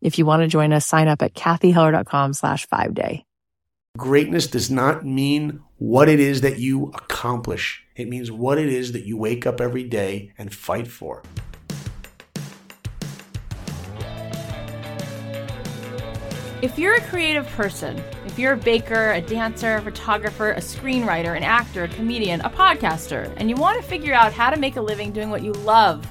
If you want to join us, sign up at kathyheller.com slash five day. Greatness does not mean what it is that you accomplish. It means what it is that you wake up every day and fight for. If you're a creative person, if you're a baker, a dancer, a photographer, a screenwriter, an actor, a comedian, a podcaster, and you want to figure out how to make a living doing what you love,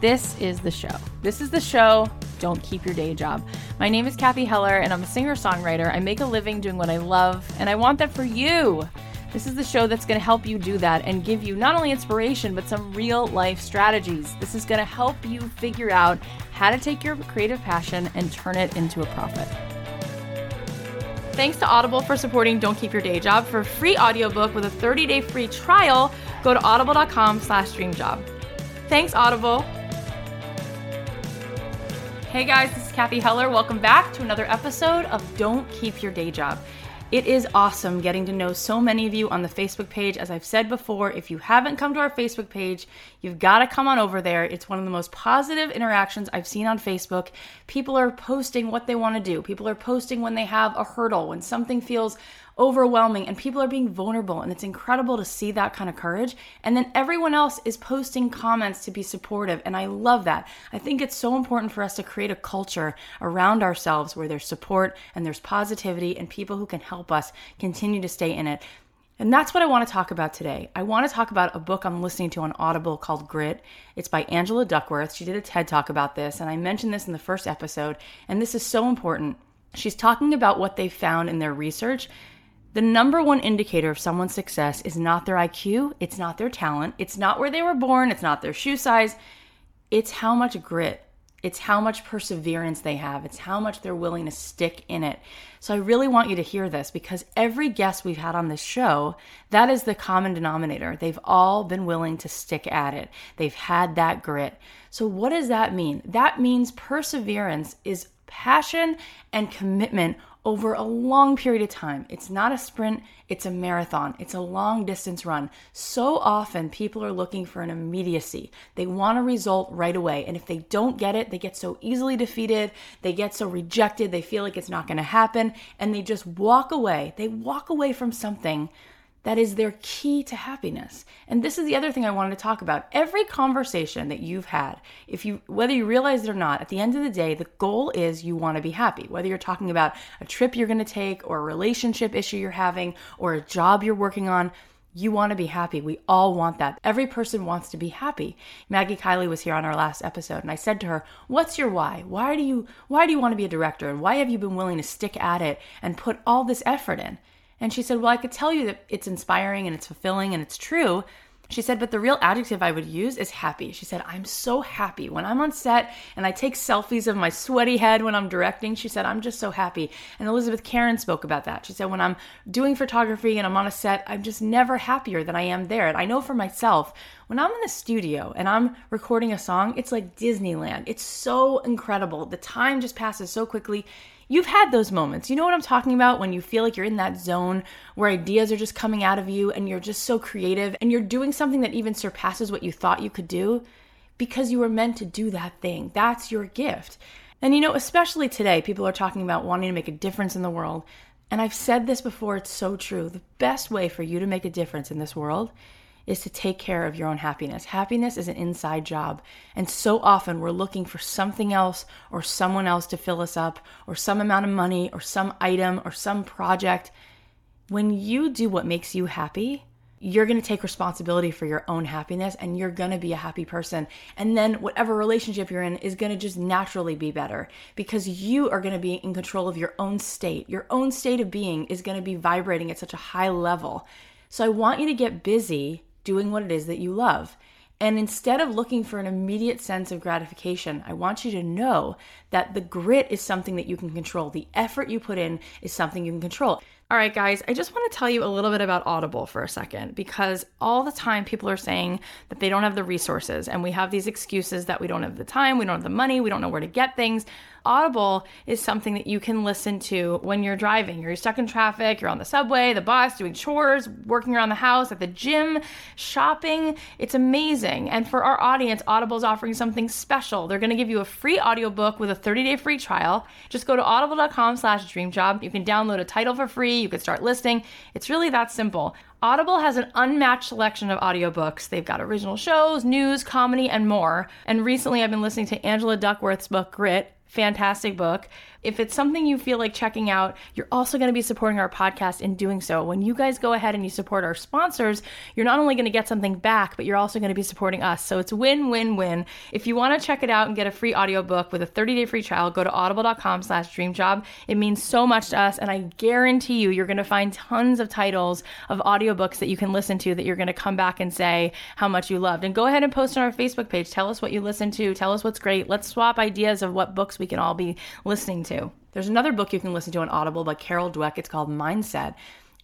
this is the show. This is the show. Don't keep your day job. My name is Kathy Heller, and I'm a singer songwriter. I make a living doing what I love, and I want that for you. This is the show that's going to help you do that and give you not only inspiration, but some real life strategies. This is going to help you figure out how to take your creative passion and turn it into a profit. Thanks to Audible for supporting Don't Keep Your Day Job. For a free audiobook with a 30-day free trial, go to audible.com slash dreamjob. Thanks, Audible. Hey guys, this is Kathy Heller. Welcome back to another episode of Don't Keep Your Day Job. It is awesome getting to know so many of you on the Facebook page. As I've said before, if you haven't come to our Facebook page, you've got to come on over there. It's one of the most positive interactions I've seen on Facebook. People are posting what they want to do, people are posting when they have a hurdle, when something feels overwhelming and people are being vulnerable and it's incredible to see that kind of courage and then everyone else is posting comments to be supportive and I love that. I think it's so important for us to create a culture around ourselves where there's support and there's positivity and people who can help us continue to stay in it. And that's what I want to talk about today. I want to talk about a book I'm listening to on Audible called Grit. It's by Angela Duckworth. She did a TED talk about this, and I mentioned this in the first episode, and this is so important. She's talking about what they found in their research the number one indicator of someone's success is not their IQ, it's not their talent, it's not where they were born, it's not their shoe size, it's how much grit, it's how much perseverance they have, it's how much they're willing to stick in it. So I really want you to hear this because every guest we've had on this show, that is the common denominator. They've all been willing to stick at it. They've had that grit. So what does that mean? That means perseverance is passion and commitment over a long period of time. It's not a sprint, it's a marathon, it's a long distance run. So often people are looking for an immediacy. They want a result right away. And if they don't get it, they get so easily defeated, they get so rejected, they feel like it's not going to happen, and they just walk away. They walk away from something that is their key to happiness. And this is the other thing I wanted to talk about. Every conversation that you've had, if you whether you realize it or not, at the end of the day, the goal is you want to be happy. Whether you're talking about a trip you're going to take or a relationship issue you're having or a job you're working on, you want to be happy. We all want that. Every person wants to be happy. Maggie Kiley was here on our last episode and I said to her, "What's your why? Why do you why do you want to be a director and why have you been willing to stick at it and put all this effort in?" And she said, Well, I could tell you that it's inspiring and it's fulfilling and it's true. She said, but the real adjective I would use is happy. She said, I'm so happy. When I'm on set and I take selfies of my sweaty head when I'm directing, she said, I'm just so happy. And Elizabeth Karen spoke about that. She said, when I'm doing photography and I'm on a set, I'm just never happier than I am there. And I know for myself, when I'm in the studio and I'm recording a song, it's like Disneyland. It's so incredible. The time just passes so quickly You've had those moments. You know what I'm talking about when you feel like you're in that zone where ideas are just coming out of you and you're just so creative and you're doing something that even surpasses what you thought you could do because you were meant to do that thing. That's your gift. And you know, especially today, people are talking about wanting to make a difference in the world. And I've said this before, it's so true. The best way for you to make a difference in this world is to take care of your own happiness. Happiness is an inside job. And so often we're looking for something else or someone else to fill us up or some amount of money or some item or some project. When you do what makes you happy, you're going to take responsibility for your own happiness and you're going to be a happy person. And then whatever relationship you're in is going to just naturally be better because you are going to be in control of your own state. Your own state of being is going to be vibrating at such a high level. So I want you to get busy doing what it is that you love. And instead of looking for an immediate sense of gratification, I want you to know that the grit is something that you can control. The effort you put in is something you can control. All right, guys, I just want to tell you a little bit about Audible for a second because all the time people are saying that they don't have the resources and we have these excuses that we don't have the time, we don't have the money, we don't know where to get things. Audible is something that you can listen to when you're driving. You're stuck in traffic, you're on the subway, the bus, doing chores, working around the house, at the gym, shopping. It's amazing. And for our audience, Audible is offering something special. They're going to give you a free audiobook with a 30-day free trial. Just go to audible.com slash dreamjob. You can download a title for free. You can start listening. It's really that simple. Audible has an unmatched selection of audiobooks. They've got original shows, news, comedy, and more. And recently I've been listening to Angela Duckworth's book Grit, fantastic book. If it's something you feel like checking out, you're also going to be supporting our podcast in doing so. When you guys go ahead and you support our sponsors, you're not only going to get something back, but you're also going to be supporting us. So it's win, win, win. If you want to check it out and get a free audiobook with a 30-day free trial, go to audible.com slash dreamjob. It means so much to us, and I guarantee you, you're going to find tons of titles of audiobooks that you can listen to that you're going to come back and say how much you loved. And go ahead and post on our Facebook page. Tell us what you listened to. Tell us what's great. Let's swap ideas of what books we can all be listening to. There's another book you can listen to on Audible by Carol Dweck. It's called Mindset.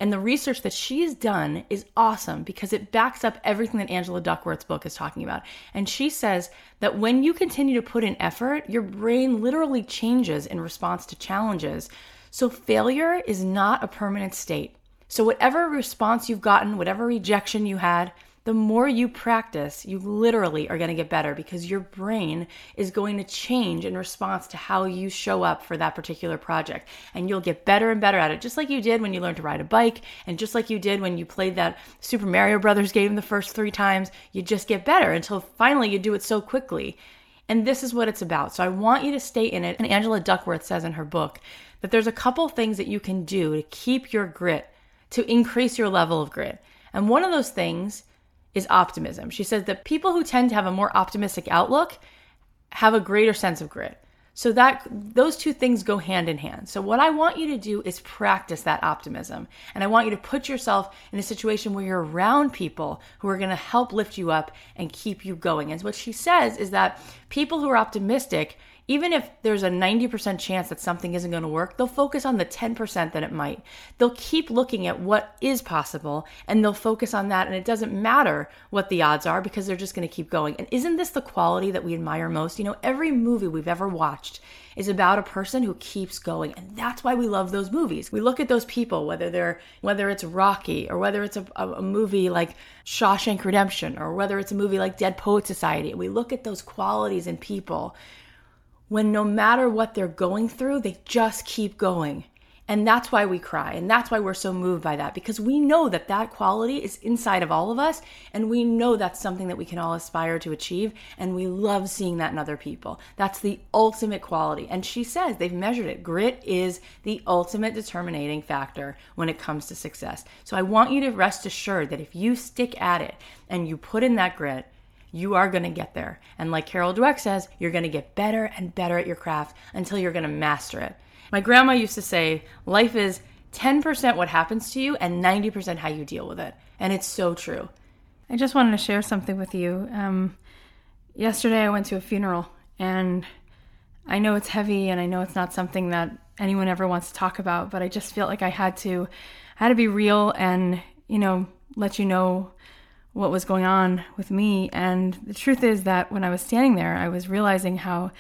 And the research that she's done is awesome because it backs up everything that Angela Duckworth's book is talking about. And she says that when you continue to put in effort, your brain literally changes in response to challenges. So failure is not a permanent state. So, whatever response you've gotten, whatever rejection you had, the more you practice, you literally are going to get better because your brain is going to change in response to how you show up for that particular project. And you'll get better and better at it, just like you did when you learned to ride a bike, and just like you did when you played that Super Mario Brothers game the first three times. You just get better until finally you do it so quickly. And this is what it's about. So I want you to stay in it. And Angela Duckworth says in her book that there's a couple things that you can do to keep your grit, to increase your level of grit. And one of those things is optimism. She says that people who tend to have a more optimistic outlook have a greater sense of grit. So that those two things go hand in hand. So what I want you to do is practice that optimism. And I want you to put yourself in a situation where you're around people who are going to help lift you up and keep you going. And what she says is that people who are optimistic even if there's a 90% chance that something isn't going to work, they'll focus on the 10% that it might. They'll keep looking at what is possible and they'll focus on that. And it doesn't matter what the odds are because they're just going to keep going. And isn't this the quality that we admire most? You know, every movie we've ever watched is about a person who keeps going and that's why we love those movies we look at those people whether they're whether it's rocky or whether it's a, a, movie like shawshank redemption or whether it's a movie like dead poet society we look at those qualities in people when no matter what they're going through, they just keep going. And that's why we cry. And that's why we're so moved by that because we know that that quality is inside of all of us. And we know that's something that we can all aspire to achieve. And we love seeing that in other people. That's the ultimate quality. And she says they've measured it. Grit is the ultimate determining factor when it comes to success. So I want you to rest assured that if you stick at it and you put in that grit, you are going to get there. And like Carol Dweck says, you're going to get better and better at your craft until you're going to master it. My grandma used to say, life is 10% what happens to you and 90% how you deal with it. And it's so true. I just wanted to share something with you. Um, yesterday, I went to a funeral, and I know it's heavy, and I know it's not something that anyone ever wants to talk about, but I just felt like I had to, I had to be real and, you know, let you know what was going on with me. And the truth is that when I was standing there, I was realizing how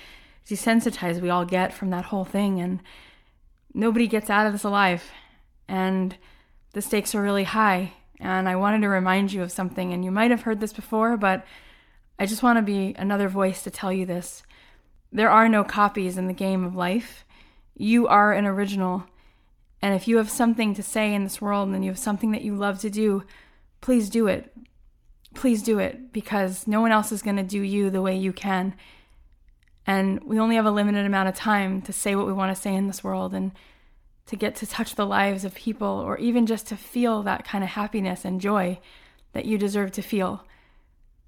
desensitized we all get from that whole thing. And nobody gets out of this alive. And the stakes are really high. And I wanted to remind you of something. And you might have heard this before, but I just want to be another voice to tell you this. There are no copies in the game of life. You are an original. And if you have something to say in this world and you have something that you love to do, please do it please do it because no one else is going to do you the way you can. And we only have a limited amount of time to say what we want to say in this world and to get to touch the lives of people or even just to feel that kind of happiness and joy that you deserve to feel.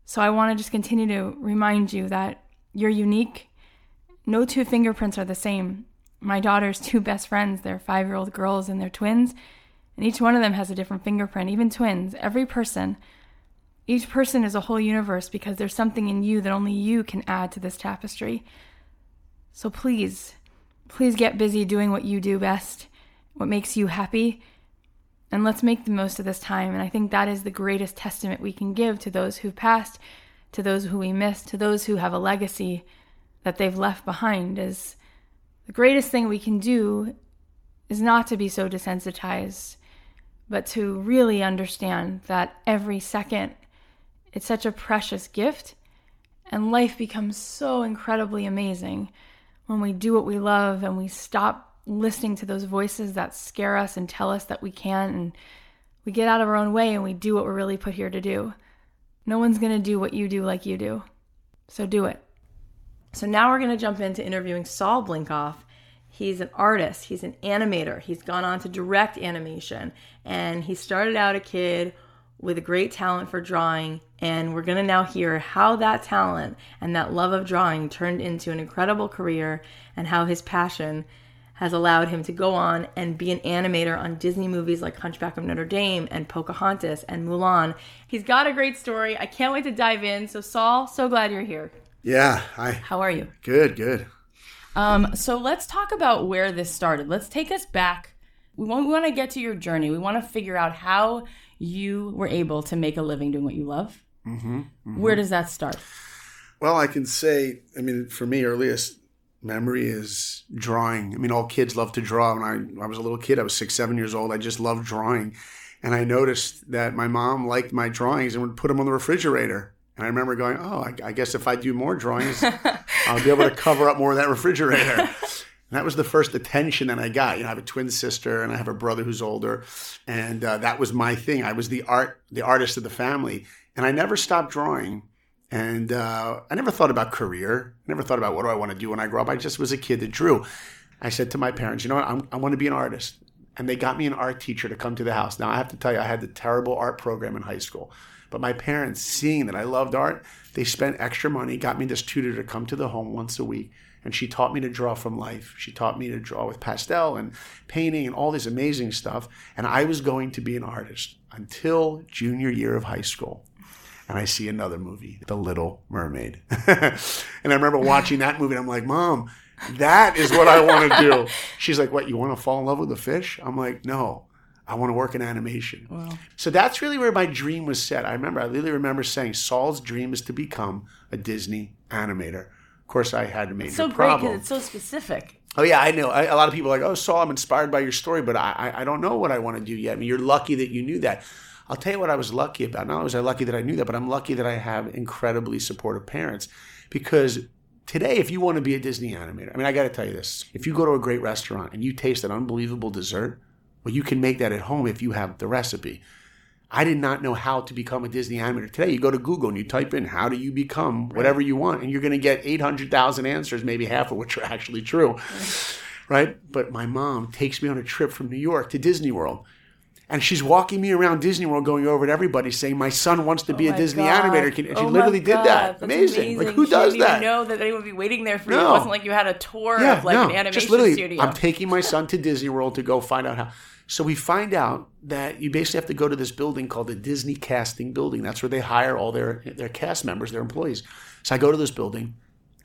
So I want to just continue to remind you that you're unique. No two fingerprints are the same. My daughter's two best friends, they're five year old girls and they're twins, and each one of them has a different fingerprint, even twins. Every person Each person is a whole universe because there's something in you that only you can add to this tapestry. So please, please get busy doing what you do best, what makes you happy, and let's make the most of this time. And I think that is the greatest testament we can give to those who've passed, to those who we miss, to those who have a legacy that they've left behind is the greatest thing we can do is not to be so desensitized, but to really understand that every second it's such a precious gift and life becomes so incredibly amazing when we do what we love and we stop listening to those voices that scare us and tell us that we can't and we get out of our own way and we do what we're really put here to do. No one's to do what you do like you do. So do it. So now we're to jump into interviewing Saul Blinkoff. He's an artist, he's an animator, he's gone on to direct animation, and he started out a kid with a great talent for drawing. And we're going to now hear how that talent and that love of drawing turned into an incredible career and how his passion has allowed him to go on and be an animator on Disney movies like Hunchback of Notre Dame and Pocahontas and Mulan. He's got a great story. I can't wait to dive in. So, Saul, so glad you're here. Yeah, hi. How are you? Good, good. Um, so let's talk about where this started. Let's take us back. We want, we want to get to your journey. We want to figure out how you were able to make a living doing what you love. Mm-hmm, mm-hmm. Where does that start? Well, I can say, I mean, for me, earliest memory is drawing. I mean, all kids love to draw. When I, I was a little kid, I was six, seven years old. I just loved drawing. And I noticed that my mom liked my drawings and would put them on the refrigerator. And I remember going, oh, I, I guess if I do more drawings, I'll be able to cover up more of that refrigerator. And that was the first attention that I got. You know, I have a twin sister and I have a brother who's older, and uh, that was my thing. I was the art, the artist of the family, and I never stopped drawing. And uh, I never thought about career. Never thought about what do I want to do when I grow up. I just was a kid that drew. I said to my parents, you know what, I'm, I want to be an artist. And they got me an art teacher to come to the house. Now, I have to tell you, I had the terrible art program in high school. But my parents, seeing that I loved art, they spent extra money, got me this tutor to come to the home once a week. And she taught me to draw from life. She taught me to draw with pastel and painting and all this amazing stuff. And I was going to be an artist until junior year of high school. And I see another movie, The Little Mermaid. and I remember watching that movie and I'm like, Mom, that is what I want to do. She's like, What, you want to fall in love with a fish? I'm like, No. I want to work in animation. Wow. So that's really where my dream was set. I remember, I really remember saying Saul's dream is to become a Disney animator. Of course, I had a major it's so problem. great because it's so specific. Oh yeah, I know. I, a lot of people are like, "Oh, Saul, I'm inspired by your story, but I, I, I don't know what I want to do yet." I mean, you're lucky that you knew that. I'll tell you what I was lucky about. Not only was I lucky that I knew that, but I'm lucky that I have incredibly supportive parents. Because today, if you want to be a Disney animator, I mean, I got to tell you this: if you go to a great restaurant and you taste an unbelievable dessert, well, you can make that at home if you have the recipe. I did not know how to become a Disney animator. Today, you go to Google and you type in how do you become whatever you want, and you're going to get 800,000 answers, maybe half of which are actually true. Right? But my mom takes me on a trip from New York to Disney World. And she's walking me around Disney World, going over to everybody, saying, "My son wants to be oh a Disney God. animator." And she oh literally did that. Amazing. amazing. Like who she does didn't that? Even know that anyone would be waiting there for you. It wasn't like you had a tour yeah, of like no, an animation just literally, studio. I'm taking my son to Disney World to go find out how. So we find out that you basically have to go to this building called the Disney Casting Building. That's where they hire all their their cast members, their employees. So I go to this building.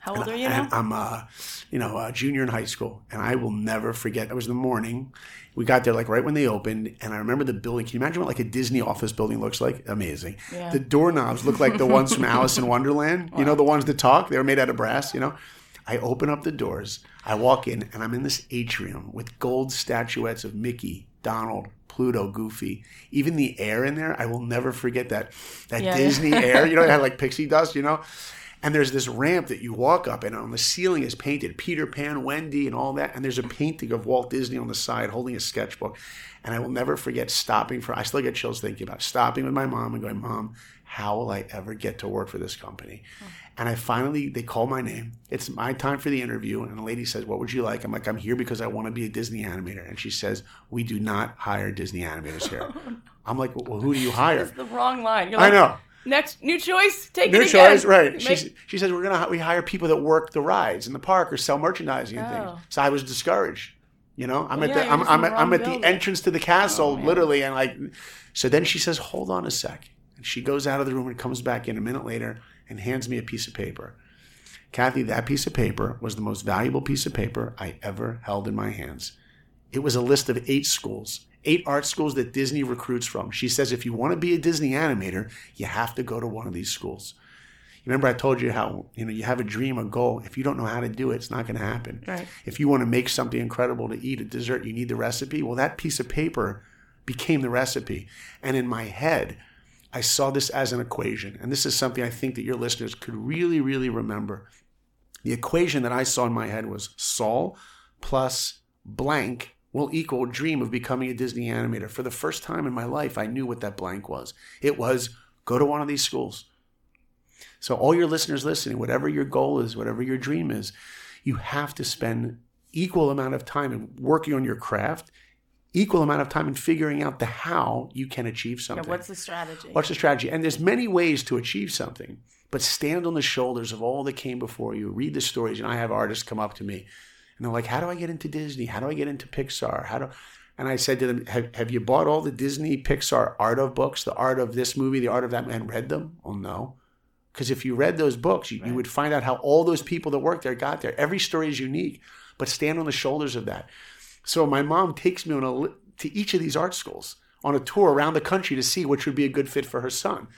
How old are you and now? I'm, uh, you know, a junior in high school, and I will never forget. It was in the morning. We got there like right when they opened, and I remember the building. Can you imagine what like a Disney office building looks like? Amazing. Yeah. The doorknobs look like the ones from Alice in Wonderland. You know, the ones that talk. They were made out of brass. You know. I open up the doors. I walk in, and I'm in this atrium with gold statuettes of Mickey, Donald, Pluto, Goofy. Even the air in there, I will never forget that. That Yeah. Disney air. You know, it had like pixie dust. You know. And there's this ramp that you walk up, and on the ceiling is painted Peter Pan, Wendy, and all that. And there's a painting of Walt Disney on the side holding a sketchbook. And I will never forget stopping for, I still get chills thinking about it, stopping with my mom and going, Mom, how will I ever get to work for this company? Hmm. And I finally, they call my name. It's my time for the interview. And the lady says, What would you like? I'm like, I'm here because I want to be a Disney animator. And she says, We do not hire Disney animators here. Oh, I'm like, Well, who do you hire? That's the wrong line. You're I know. Next new choice. Take New it again. choice, right? Make- she says we're gonna we hire people that work the rides in the park or sell merchandising and Oh. things. So I was discouraged. You know, I'm Well, at yeah, the I'm I'm the I'm at the entrance to the castle, Oh, literally, and like, so then she says, "Hold on a sec," And she goes out of the room and comes back in a minute later and hands me a piece of paper. Kathy, that piece of paper was the most valuable piece of paper I ever held in my hands. It was a list of eight schools, eight art schools that Disney recruits from. She says if you want to be a Disney animator, you have to go to one of these schools. Remember, I told you how you know you have a dream, a goal. If you don't know how to do it, it's not going to happen. Right. If you want to make something incredible to eat, a dessert, you need the recipe. Well, that piece of paper became the recipe, and in my head, I saw this as an equation, and this is something I think that your listeners could really, really remember. The equation that I saw in my head was Saul plus blank will equal dream of becoming a Disney animator. For the first time in my life, I knew what that blank was. It was go to one of these schools. So, all your listeners listening, whatever your goal is, whatever your dream is, you have to spend equal amount of time in working on your craft, equal amount of time in figuring out the how you can achieve something. Yeah, what's the strategy? What's the strategy? And there's many ways to achieve something, but stand on the shoulders of all that came before you. Read the stories, and I have artists come up to me, and they're like, "How do I get into Disney? How do I get into Pixar? How do?" And I said to them, "Have, have you bought all the Disney Pixar art of books, the art of this movie, the art of that, and read them? Oh no." Because if you read those books, you, right. you would find out how all those people that worked there got there. Every story is unique, but stand on the shoulders of that. So my mom takes me on a to each of these art schools on a tour around the country to see which would be a good fit for her son.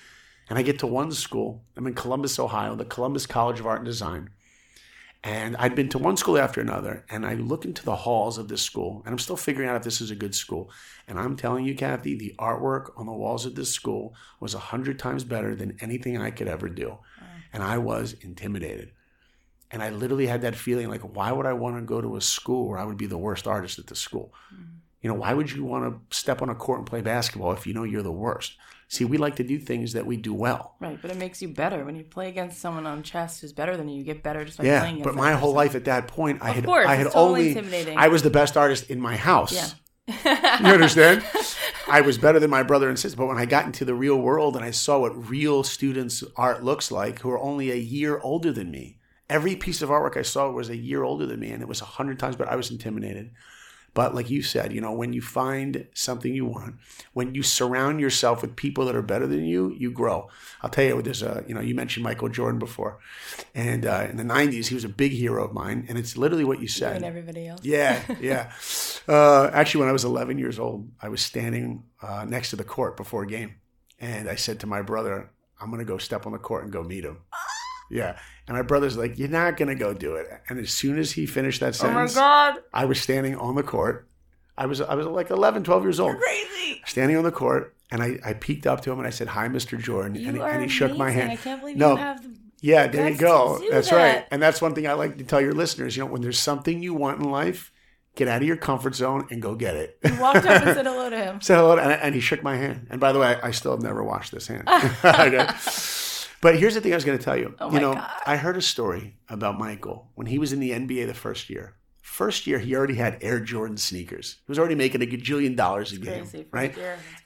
And I get to one school. I'm in Columbus, Ohio, the Columbus College of Art and Design. And I'd been to one school after another, and I look into the halls of this school, and I'm still figuring out if this is a good school. And I'm telling you, Kathy, the artwork on the walls of this school was a hundred times better than anything I could ever do. And I was intimidated. And I literally had that feeling like, why would I want to go to a school where I would be the worst artist at the school? Mm-hmm. You know, why would you want to step on a court and play basketball if you know you're the worst? See, we like to do things that we do well. Right, but it makes you better when you play against someone on chess who's better than you. You get better just by yeah, playing. Yeah, but my whole life at that point, I of had, course, I had totally only, I was the best artist in my house. Yeah. you understand? I was better than my brother and sister. But when I got into the real world and I saw what real students' art looks like, who are only a year older than me, every piece of artwork I saw was a year older than me, and it was a hundred times. But I was intimidated. But like you said, you know, when you find something you want, when you surround yourself with people that are better than you, you grow. I'll tell you, there's a, you know, you mentioned Michael Jordan before, and uh, in the '90s, he was a big hero of mine, and it's literally what you said. and everybody else. Yeah, yeah. uh, actually, when I was 11 years old, I was standing uh, next to the court before a game, and I said to my brother, "I'm going to go step on the court and go meet him." Yeah. And my brother's like, You're not going to go do it. And as soon as he finished that sentence, oh my God. I was standing on the court. I was I was like 11, 12 years old. You're crazy. Standing on the court. And I, I peeked up to him and I said, Hi, Mr. Jordan. You and, he, are and he shook my hand. I can't believe no, you have the yeah, there you go. That's that. right. And that's one thing I like to tell your listeners. You know, when there's something you want in life, get out of your comfort zone and go get it. You walked up and said hello to him. said hello, to- and, and he shook my hand. And by the way, I, I still have never washed this hand. But here's the thing I was going to tell you. Oh you my know, God. I heard a story about Michael when he was in the NBA the first year. First year, he already had Air Jordan sneakers. He was already making a gajillion dollars a game. Right?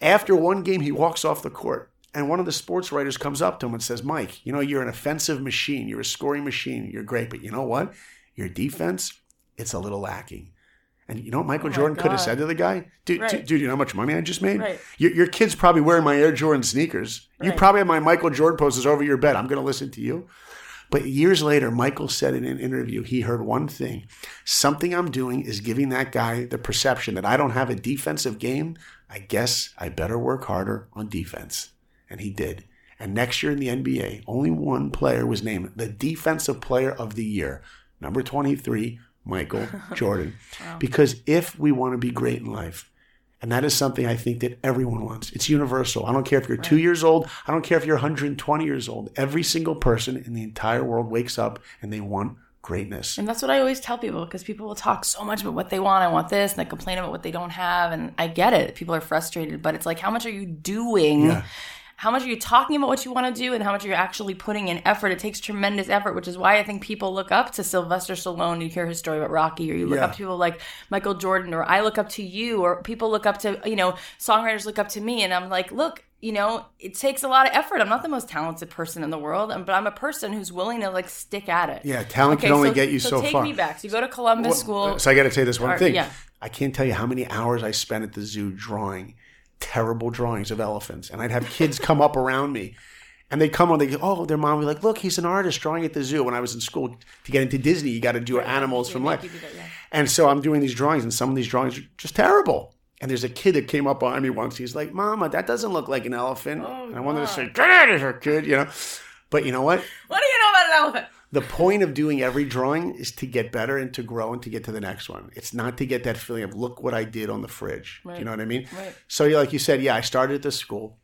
After one game, he walks off the court, and one of the sports writers comes up to him and says, "Mike, you know you're an offensive machine. You're a scoring machine. You're great, but you know what? Your defense, it's a little lacking." And you know what Michael Oh Jordan could have said to the guy? Dude, Right. dude, you know how much money I just made? Right. Your, your kid's probably wearing my Air Jordan sneakers. You probably have my Michael Jordan posters over your bed. I'm going to listen to you. But years later, Michael said in an interview, he heard one thing something I'm doing is giving that guy the perception that I don't have a defensive game. I guess I better work harder on defense. And he did. And next year in the NBA, only one player was named the Defensive Player of the Year, number 23, Michael Jordan. Because if we want to be great in life, and that is something I think that everyone wants. It's universal. I don't care if you're two years old. I don't care if you're 120 years old. Every single person in the entire world wakes up and they want greatness. And that's what I always tell people because people will talk so much about what they want. I want this, and they complain about what they don't have. And I get it. People are frustrated, but it's like, how much are you doing? Yeah. How much are you talking about what you want to do, and how much are you actually putting in effort? It takes tremendous effort, which is why I think people look up to Sylvester Stallone. You hear his story about Rocky, or you look Yeah. up to people like Michael Jordan, or I look up to you, or people look up to you know songwriters look up to me, and I'm like, look, you know, it takes a lot of effort. I'm not the most talented person in the world, um, but I'm a person who's willing to like stick at it. Yeah, talent can only get you so so take far. me back. So you go to Columbus School. So I got to tell you this one Or- thing. yeah. I can't tell you how many hours I spent at the zoo drawing. Terrible drawings of elephants, and I'd have kids come up around me. And they come on, they go, oh, their mom would be like, look, he's an artist drawing at the zoo. When I was in school, to get into Disney, you got to do animals from life. And so I'm doing these drawings, and some of these drawings are just terrible. And there's a kid that came up on me once. He's like, Mama, that doesn't look like an elephant. Oh, and I wanted to say, Get out of here, kid, you know. But you know what? What do you know about an elephant? The point of doing every drawing is to get better and to grow and to get to the next one. It's not to get that feeling of look what I did on the fridge. Right. You know what I mean? Right. So, like you said, yeah, I started at this school.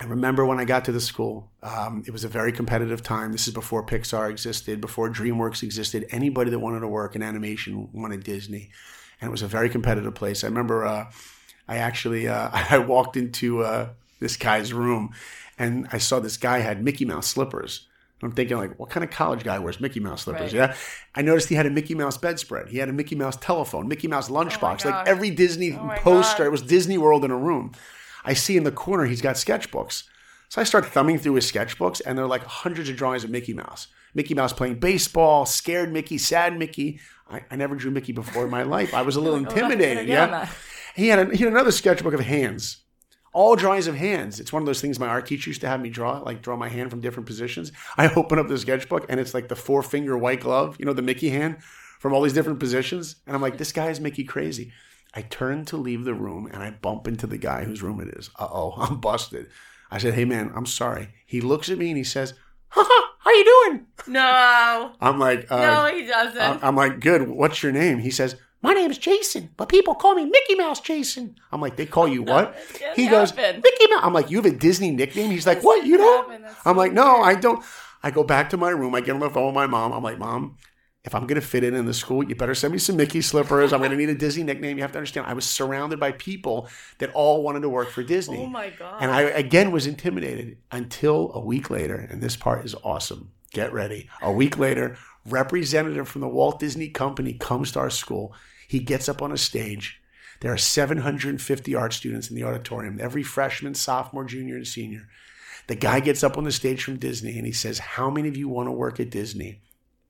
I remember when I got to the school, um, it was a very competitive time. This is before Pixar existed, before DreamWorks existed. Anybody that wanted to work in animation wanted Disney, and it was a very competitive place. I remember uh, I actually uh, I walked into uh, this guy's room, and I saw this guy had Mickey Mouse slippers. I'm thinking like, what kind of college guy wears Mickey Mouse slippers? Right. Yeah. I noticed he had a Mickey Mouse bedspread. He had a Mickey Mouse telephone, Mickey Mouse lunchbox, gosh. like every Disney Oh poster. God. It was Disney World in a room. I see in the corner he's got sketchbooks. So I start thumbing through his sketchbooks, and there are like hundreds of drawings of Mickey Mouse. Mickey Mouse playing baseball, scared Mickey, sad Mickey. I, I never drew Mickey before in my life. I was a little Oh, intimidated. Yeah, Yeah. He had, a, he had another sketchbook of hands. All drawings of hands. It's one of those things my art teacher used to have me draw, like draw my hand from different positions. I open up the sketchbook and it's like the four finger white glove, you know, the Mickey hand from all these different positions. And I'm like, this guy is Mickey crazy. I turn to leave the room and I bump into the guy whose room it is. Uh oh, I'm busted. I said, hey man, I'm sorry. He looks at me and he says, haha, how you doing? No. I'm like, uh, No, he doesn't. I'm like, good. What's your name? He says, my name's Jason, but people call me Mickey Mouse Jason. I'm like, they call you what? can't He goes, happen. Mickey Mouse. I'm like, you have a Disney nickname? He's like, what? You don't? I'm like, no. I don't. I go back to my room. I get on the phone with my mom. I'm like, mom, if I'm going to fit in in the school, you better send me some Mickey slippers. I'm going to need a Disney nickname. You have to understand, I was surrounded by people that all wanted to work for Disney. oh my god. And I again was intimidated until a week later, and this part is awesome. Get ready. A week later, representative from the Walt Disney Company comes to our school. He gets up on a stage. There are 750 art students in the auditorium, every freshman, sophomore, junior, and senior. The guy gets up on the stage from Disney and he says, How many of you want to work at Disney?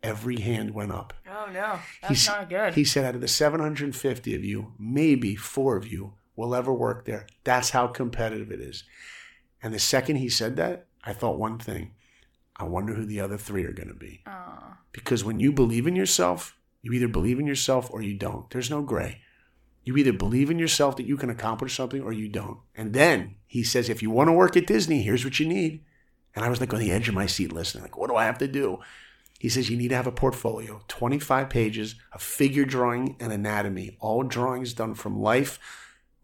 Every hand went up. oh no, that's He's- not good. He said, out of the 750 of you, maybe four of you will ever work there. That's how competitive it is. And the second he said that, I thought one thing I wonder who the other three are going to be. Aw. Because when you believe in yourself, you either believe in yourself or you don't. There's no gray. You either believe in yourself that you can accomplish something or you don't. And then he says, if you want to work at Disney, here's what you need. And I was like on the edge of my seat listening, like, what do I have to do? He says, you need to have a portfolio, 25 pages of figure drawing and anatomy, all drawings done from life.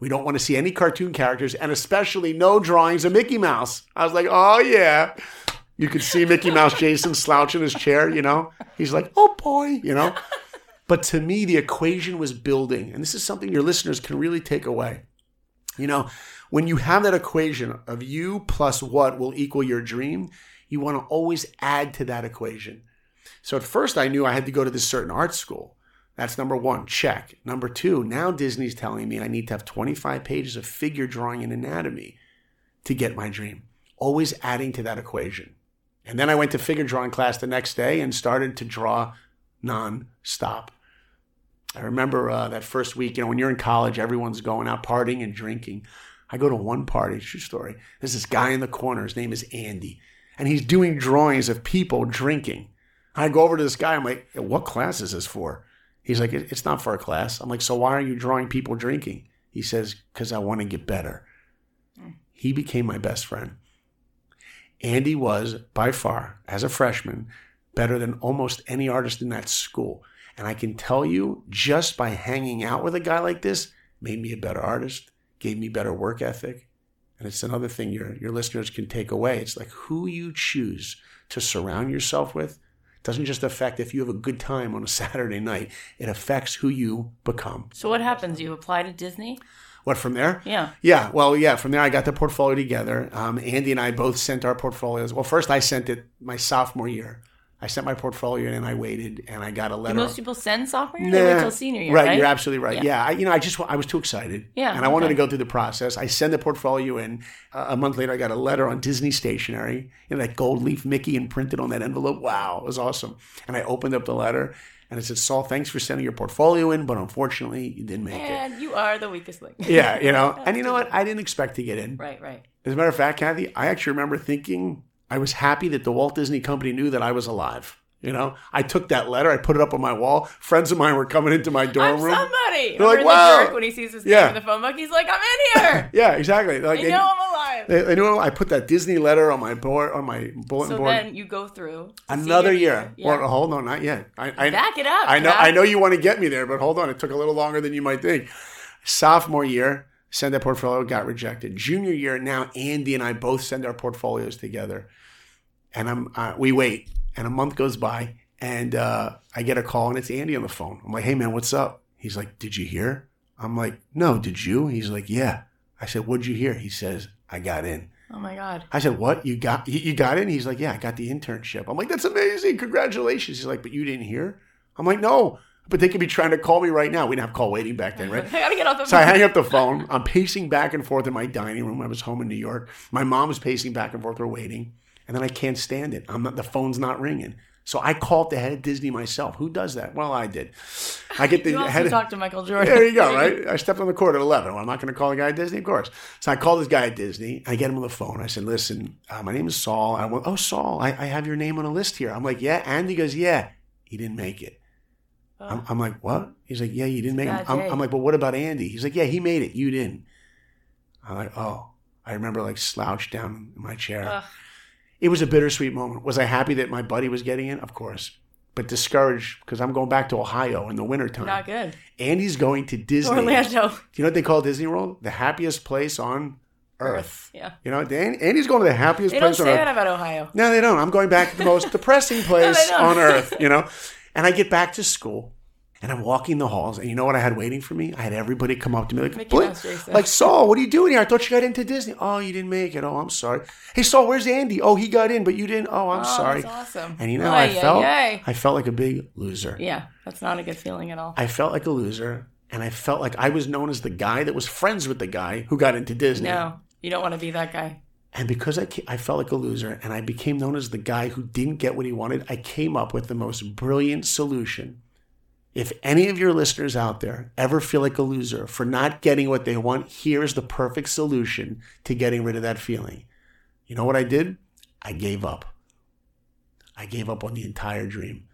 We don't want to see any cartoon characters, and especially no drawings of Mickey Mouse. I was like, oh, yeah. You could see Mickey Mouse Jason slouching his chair, you know? He's like, oh boy, you know? But to me, the equation was building. And this is something your listeners can really take away. You know, when you have that equation of you plus what will equal your dream, you want to always add to that equation. So at first, I knew I had to go to this certain art school. That's number one, check. Number two, now Disney's telling me I need to have 25 pages of figure drawing and anatomy to get my dream. Always adding to that equation. And then I went to figure drawing class the next day and started to draw non-stop. I remember uh, that first week, you know, when you're in college, everyone's going out partying and drinking. I go to one party, true story. There's this guy in the corner. His name is Andy. And he's doing drawings of people drinking. I go over to this guy. I'm like, what class is this for? He's like, it's not for a class. I'm like, so why are you drawing people drinking? He says, because I want to get better. He became my best friend. Andy was, by far, as a freshman, better than almost any artist in that school. And I can tell you, just by hanging out with a guy like this, made me a better artist, gave me better work ethic. And it's another thing your, your listeners can take away. It's like who you choose to surround yourself with doesn't just affect if you have a good time on a Saturday night, it affects who you become. So what happens? You apply to Disney? What from there? Yeah. Yeah, well, yeah. From there, I got the portfolio together. Um, Andy and I both sent our portfolios. Well, first I sent it my sophomore year. I sent my portfolio in and I waited and I got a Do letter. most people send sophomore year? They wait till senior year, right, right? you're absolutely right. Yeah. Yeah, I, you know, I just I was too excited. Yeah, and I wanted okay. to go through the process. I send the portfolio in. Uh, a month later, I got a letter on Disney stationery, you know, that gold leaf Mickey imprinted on that envelope. Wow, it was awesome. And I opened up the letter, And it said, Saul, thanks for sending your portfolio in, but unfortunately, you didn't make it. And you are the weakest link. Yeah, you know. And you know what? I didn't expect to get in. Right, right. As a matter of fact, Kathy, I actually remember thinking I was happy that the Walt Disney Company knew that I was alive. You know, I took that letter, I put it up on my wall. Friends of mine were coming into my dorm I'm room. somebody. They're like, "Wow." when he sees his Yeah. name in the phone book? He's like, I'm in here. Yeah, exactly. Like, I they, know I'm alive. they, they knew I put that Disney letter on my board on my bulletin so board. So then you go through Another year. Yeah. Well, hold on, not yet. I, I, Back it up. I know. I know you want to get me there, but hold on. It took a little longer than you might think. Sophomore year, send that portfolio got rejected. Junior year, now Andy and I both send our portfolios together, and I'm uh, we wait, and a month goes by, and uh, I get a call, and it's Andy on the phone. I'm like, "Hey man, what's up?" He's like, "Did you hear?" I'm like, "No, did you?" He's like, "Yeah." I said, "What'd you hear?" He says, "I got in." Oh my God. I said, "What? You got you, got in?" He's like, "Yeah, I got the internship." I'm like, "That's amazing! Congratulations!" He's like, "But you didn't hear?" I'm like, "No, but they could be trying to call me right now. We didn't have call waiting back then, right?" I gotta get off the So I phone. hang up the phone. I'm pacing back and forth in my dining room. I was home in New York. My mom was pacing back and forth. We're waiting, and then I can't stand it. I'm not. The phone's not ringing. So I called the head of Disney myself. Who does that? Well, I did. I get the You head. also of- talked to Michael Jordan. there you go, right? I stepped on the court at 11. Well, I'm not going to call the guy at Disney, of course. So I called this guy at Disney. I get him on the phone. I said, listen, uh, my name is Saul. I went, oh, Saul, I, I have your name on a list here. I'm like, yeah. And he goes, yeah, he didn't make it. I'm, I'm like, what? He's like, yeah, you didn't make it. I'm. I'm like, but what about Andy? He's like, yeah, he made it. You didn't. I'm like, oh. I remember like slouched down in my chair. Ugh. It was a bittersweet moment. Was I happy that my buddy was getting in? Of course. But discouraged because I'm going back to Ohio in the wintertime. Not good. Andy's going to Disney. Orlando. Do you know what they call Disney World? The happiest place on earth. Yeah. You know, Andy's going to the happiest They place on earth. that about Ohio. No, they don't. I'm going back to the most depressing place don't. on earth, you know? And I get back to school and I'm walking the halls, and you know what I had waiting for me? I had everybody come up to me like, like Saul, what are you doing here? I thought you got into Disney. Oh, you didn't make it. Oh, I'm sorry. Hey, Saul, where's Andy? Oh, he got in, but you didn't. Oh, I'm Oh, sorry. That's awesome. And you know how I felt? ay. I felt like a big loser. Yeah, that's not a good feeling at all. I felt like a loser, and I felt like I was known as the guy that was friends with the guy who got into Disney. No, you don't want to be that guy. And because I, I felt like a loser and I became known as the guy who didn't get what he wanted, I came up with the most brilliant solution. If any of your listeners out there ever feel like a loser for not getting what they want, here is the perfect solution to getting rid of that feeling. You know what I did? I gave up. I gave up on the entire dream.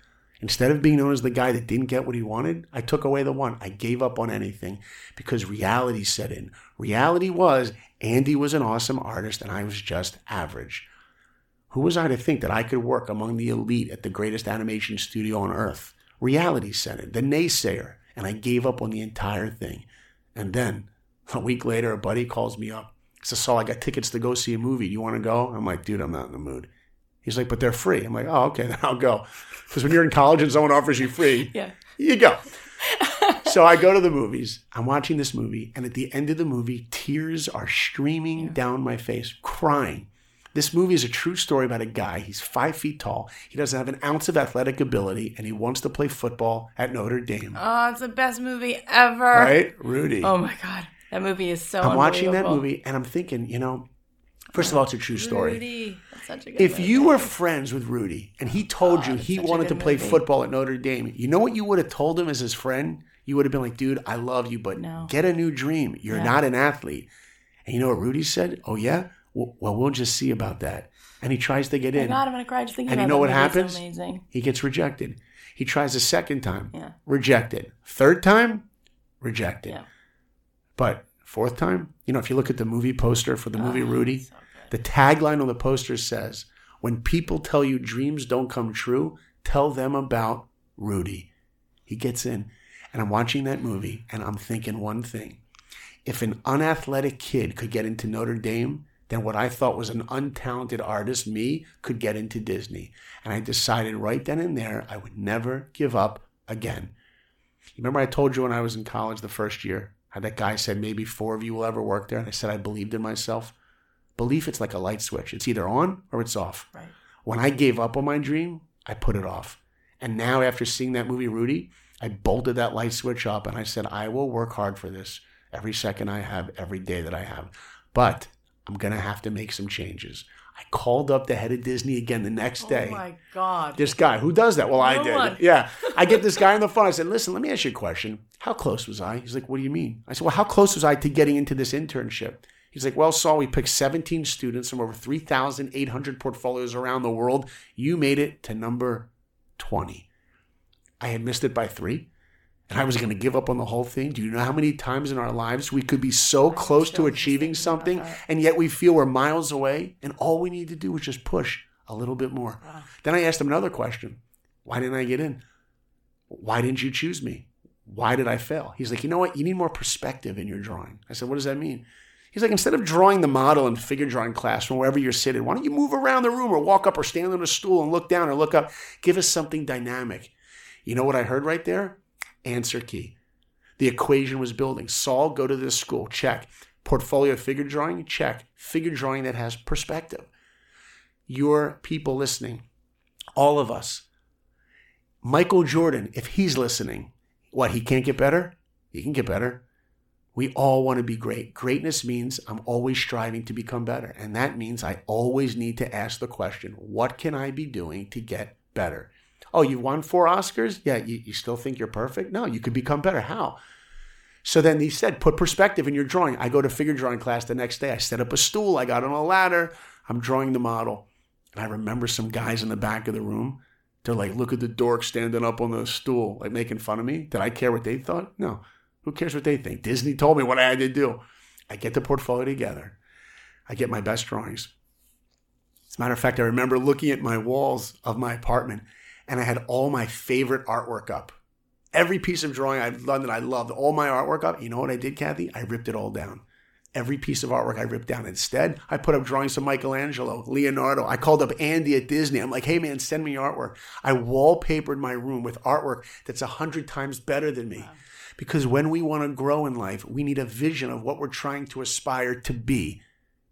Instead of being known as the guy that didn't get what he wanted, I took away the one. I gave up on anything because reality set in. Reality was Andy was an awesome artist and I was just average. Who was I to think that I could work among the elite at the greatest animation studio on earth? Reality in, the naysayer, and I gave up on the entire thing. And then a week later, a buddy calls me up. He Says, Saul, I got tickets to go see a movie. Do you want to go? I'm like, dude, I'm not in the mood. He's like, but they're free. I'm like, oh, okay, then I'll go. Because when you're in college and someone offers you free, Yeah. you go. so I go to the movies. I'm watching this movie, and at the end of the movie, tears are streaming down my face, crying. This movie is a true story about a guy. He's five feet tall. He doesn't have an ounce of athletic ability, and he wants to play football at Notre Dame. Oh, it's the best movie ever. right, Rudy? Oh my god, that movie is so. I'm watching that movie, and I'm thinking, you know, first of all, it's a true story. Rudy. That's such a good If movie. you were friends with Rudy and he told you he wanted to play movie. football at Notre Dame, you know what you would have told him as his friend? You would have been like, dude, I love you, but No. get a new dream. You're not an athlete. And you know what Rudy said? Oh, yeah? Well, well, just see about that. And he tries to get Oh in. god, I'm gonna cry just thinking And about you know that what. Happens? amazing. He gets rejected. He tries a second time. Yeah. Rejected. Third time? Rejected. Yeah. But fourth time, you know, if you look at the movie poster for the movie Rudy, so good. the tagline on the poster says, When people tell you dreams don't come true, tell them about Rudy. He gets in, and I'm watching that movie, and I'm thinking one thing. If an unathletic kid could get into Notre Dame, then what I thought was an untalented artist, me, could get into Disney. And I decided right then and there I would never give up again. Remember I told you when I was in college the first year, how that guy said maybe four of you will ever work there? And I said I believed in myself. Belief, it's like a light switch. It's either on or it's off. Right. When I gave up on my dream, I put it off. And now, after seeing that movie, Rudy, I bolted that light switch up and I said, I will work hard for this every second I have, every day that I have. But I'm going to have to make some changes. I called up the head of Disney again the next oh day. Oh my god. This guy, who does that? Well, I did. one. Yeah. I get this guy on the phone. I said, listen, let me ask you a question. How close was I? He's like, what do you mean? I said, well, how close was I to getting into this internship? He's like, well, Saul, we picked 17 students from over 3,800 portfolios around the world. You made it to number 20. I had missed it by three. And I was going to give up on the whole thing. Do you know how many times in our lives we could be so close to achieving something and yet we feel we're miles away and all we need to do is just push a little bit more. Then I asked him another question. Why didn't I get in? Why didn't you choose me? Why did I fail? He's like, you know what? You need more perspective in your drawing. I said, what does that mean? He's like, instead of drawing the model in figure drawing class from wherever you're sitting, why don't you move around the room or walk up or stand on a stool and look down or look up? Give us something dynamic. You know what I heard right there? Answer key. The equation was building. Saul, go to this school. Check. Portfolio figure drawing? Check. Figure drawing that has perspective. Your people listening, all of us. Michael Jordan, if he's listening, what, he can't get better? He can get better. We all want to be great. Greatness means I'm always striving to become better. And that means I always need to ask the question what can I be doing to get better? Oh, you won four Oscars? Yeah, you, you still think you're perfect? No, you could become better. How? So then he said, put perspective in your drawing. I go to figure drawing class the next day. I set up a stool. I got on a ladder. I'm drawing the model. And I remember some guys in the back of the room. They're like, look at the dork standing up on the stool, like making fun of me. Did I care what they thought? No. Who cares what they think? Disney told me what I had to do. I get the portfolio together. I get my best drawings. As a matter of fact, I remember looking at my walls of my apartment and I had all my favorite artwork up. Every piece of drawing I've done that I loved, all my artwork up. You know what I did, Kathy? I ripped it all down. Every piece of artwork I ripped down. Instead, I put up drawings of Michelangelo, Leonardo. I called up Andy at Disney. I'm like, hey man, send me your artwork. I wallpapered my room with artwork that's a hundred times better than me. Because when we want to grow in life, we need a vision of what we're trying to aspire to be.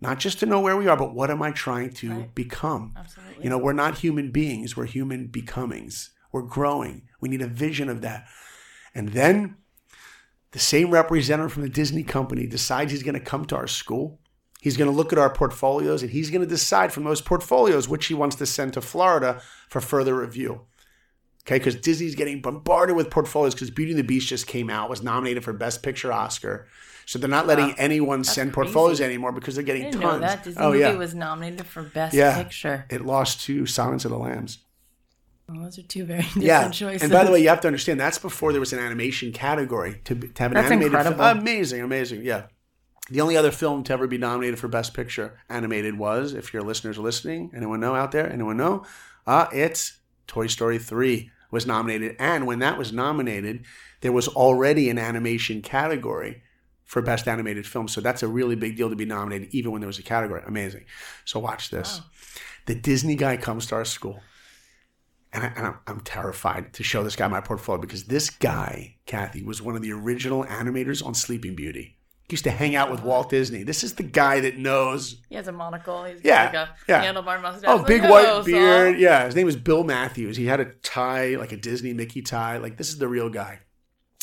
Not just to know where we are, but what am I trying to Right. become? Absolutely. You know, we're not human beings, we're human becomings. We're growing. We need a vision of that. And then the same representative from the Disney company decides he's going to come to our school. He's going to look at our portfolios and he's going to decide from those portfolios which he wants to send to Florida for further review. Okay, because Disney's getting bombarded with portfolios because Beauty and the Beast just came out, was nominated for Best Picture Oscar. So they're not letting Wow. anyone send crazy. portfolios anymore because they're getting tons. know that Disney oh movie yeah, was nominated for Best Yeah. Picture. it lost to Silence of the Lambs. Well, those are two very different Yeah, choices. and by the way, you have to understand that's before there was an animation category to, to have an That's animated. film. Amazing, amazing. Yeah, the only other film to ever be nominated for Best Picture animated was, if your listeners are listening, anyone know out there? Anyone know? Uh, it's Toy Story three was nominated, and when that was nominated, there was already an animation category for Best Animated Film. So that's a really big deal to be nominated, even when there was a category. Amazing. So watch this. The Disney guy comes to our school and, I, and I'm, I'm terrified to show this guy my portfolio because this guy, Kathy, was one of the original animators on Sleeping Beauty. He used to hang out with Walt Disney. This is the guy that knows. he has a monocle. He's got Yeah, like a yeah. handlebar mustache. Oh, big "Hello, white Saul." beard. Yeah, his name was Bill Matthews. He had a tie, like a Disney Mickey tie. Like this is the real guy.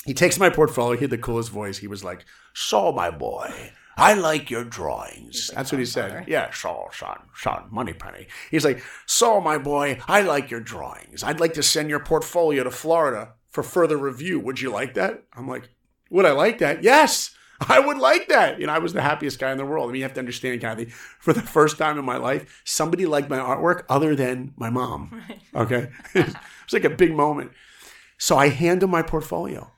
He takes my portfolio. He had the coolest voice. He was like, "Saul, my boy." I like your drawings. like That's what he said. Connery. Yeah, Saul, Sean, Sean, Moneypenny. He's like, Saul, my boy, I like your drawings. I'd like to send your portfolio to Florida for further review. Would you like that? I'm like, would I like that? Yes, I would like that. You know, I was the happiest guy in the world. I mean, you have to understand, Kathy, for the first time in my life, somebody liked my artwork other than my mom. Okay. it was like a big moment. So I hand him my portfolio.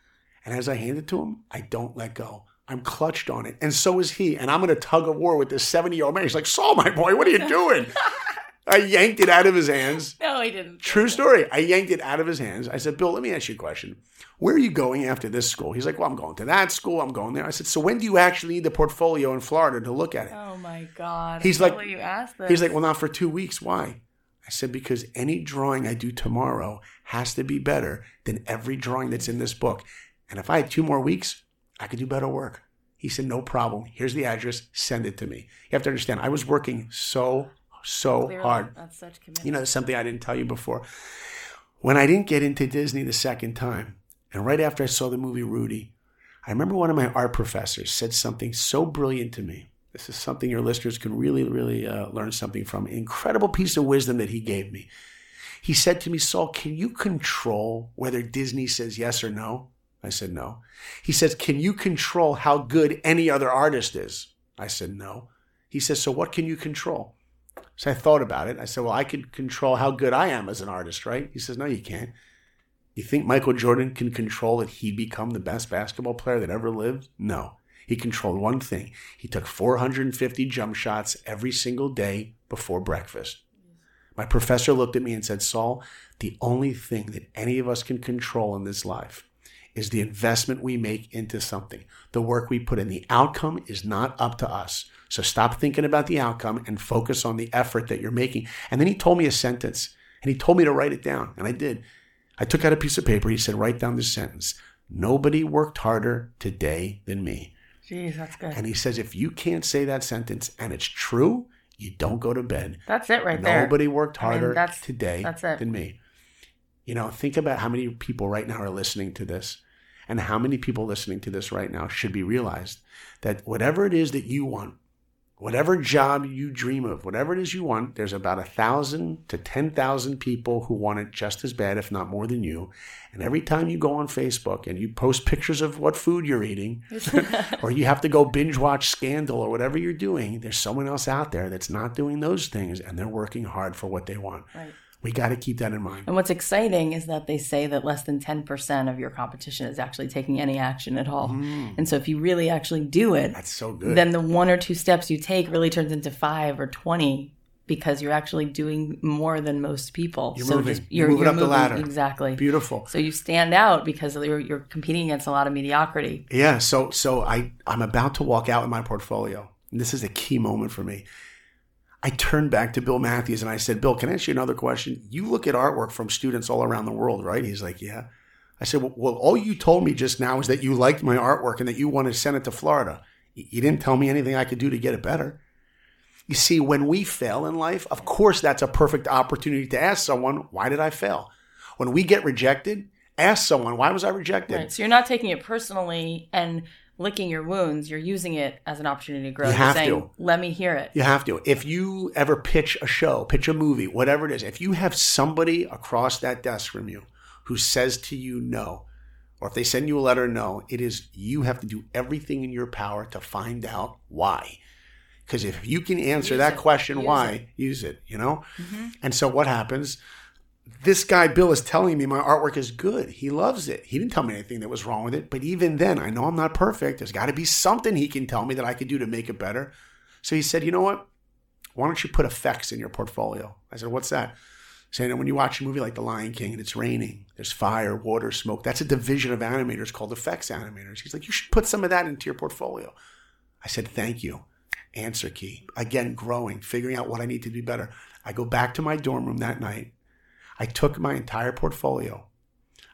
And as I hand it to him, I don't let go. I'm clutched on it. And so is he. And I'm in a tug of war with this 70 year old man. He's like, Saul, my boy, what are you doing? I yanked it out of his hands. No, he didn't. True story. I yanked it out of his hands. I said, Bill, let me ask you a question. Where are you going after this school? He's like, Well, I'm going to that school. I'm going there. I said, So when do you actually need the portfolio in Florida to look at it? Oh my god. He's like- you asked this. He's like, Well, not for two weeks. Why? I said, Because any drawing I do tomorrow has to be better than every drawing that's in this book. And if I had two more weeks, I could do better work. He said, No problem. Here's the address. Send it to me. You have to understand, I was working so, so Clearly, hard. That's such commitment. You know, there's something I didn't tell you before. When I didn't get into Disney the second time, and right after I saw the movie Rudy, I remember one of my art professors said something so brilliant to me. this is something your listeners can really, really uh, learn something from. Incredible piece of wisdom that he gave me. He said to me, Saul, can you control whether Disney says yes or no? I said, no. He says, can you control how good any other artist is? I said, no. He says, so what can you control? So I thought about it. I said, well, I could control how good I am as an artist, right? He says, no, you can't. You think Michael Jordan can control that he become the best basketball player that ever lived? No. He controlled one thing. He took 450 jump shots every single day before breakfast. My professor looked at me and said, Saul, the only thing that any of us can control in this life is the investment we make into something, the work we put in. The outcome is not up to us. So stop thinking about the outcome and focus on the effort that you're making. And then he told me a sentence and he told me to write it down. And I did. I took out a piece of paper. He said, write down this sentence. Nobody worked harder today than me. Jeez, that's good. And he says, if you can't say that sentence and it's true, you don't go to bed. That's it right there. Nobody worked I mean, harder that's- today that's than me. You know, think about how many people right now are listening to this and how many people listening to this right now should be realized that whatever it is that you want, whatever job you dream of, whatever it is you want, there's about a thousand to 10,000 people who want it just as bad, if not more than you. And every time you go on Facebook and you post pictures of what food you're eating, or you have to go binge watch Scandal or whatever you're doing, there's someone else out there that's not doing those things and they're working hard for what they want. Right. We got to keep that in mind. And what's exciting is that they say that less than 10% of your competition is actually taking any action at all. Mm. And so if you really actually do it, That's so good. then the one or two steps you take really turns into five or 20 because you're actually doing more than most people. You're so moving. just- You're moving up the ladder. Exactly. Beautiful. So you stand out because you're, you're competing against a lot of mediocrity. Yeah, so so I I'm about to walk out with my portfolio. And this is a key moment for me. I turned back to Bill Matthews and I said, "Bill, can I ask you another question? You look at artwork from students all around the world, right?" He's like, "Yeah." I said, "Well, well all you told me just now is that you liked my artwork and that you want to send it to Florida. You didn't tell me anything I could do to get it better." You see, when we fail in life, of course, that's a perfect opportunity to ask someone, "Why did I fail?" When we get rejected, ask someone, "Why was I rejected?" Right. So you're not taking it personally and licking your wounds. You're using it as an opportunity to grow. You You're have saying, to. let me hear it. You have to. If you ever pitch a show, pitch a movie, whatever it is, if you have somebody across that desk from you who says to you no, or if they send you a letter no, it is you have to do everything in your power to find out why. Because if you can answer Use that it. question, Use why, it. use it, you know? Mm-hmm. And so what happens? This guy, Bill, is telling me my artwork is good. He loves it. He didn't tell me anything that was wrong with it. But even then, I know I'm not perfect. There's got to be something he can tell me that I could do to make it better. So he said, you know what? Why don't you put effects in your portfolio? I said, what's that? Saying that when you watch a movie like The Lion King and it's raining, there's fire, water, smoke. That's a division of animators called effects animators. He's like, you should put some of that into your portfolio. I said, thank you. Answer key. Again, growing, figuring out what I need to do better. I go back to my dorm room that night. I took my entire portfolio.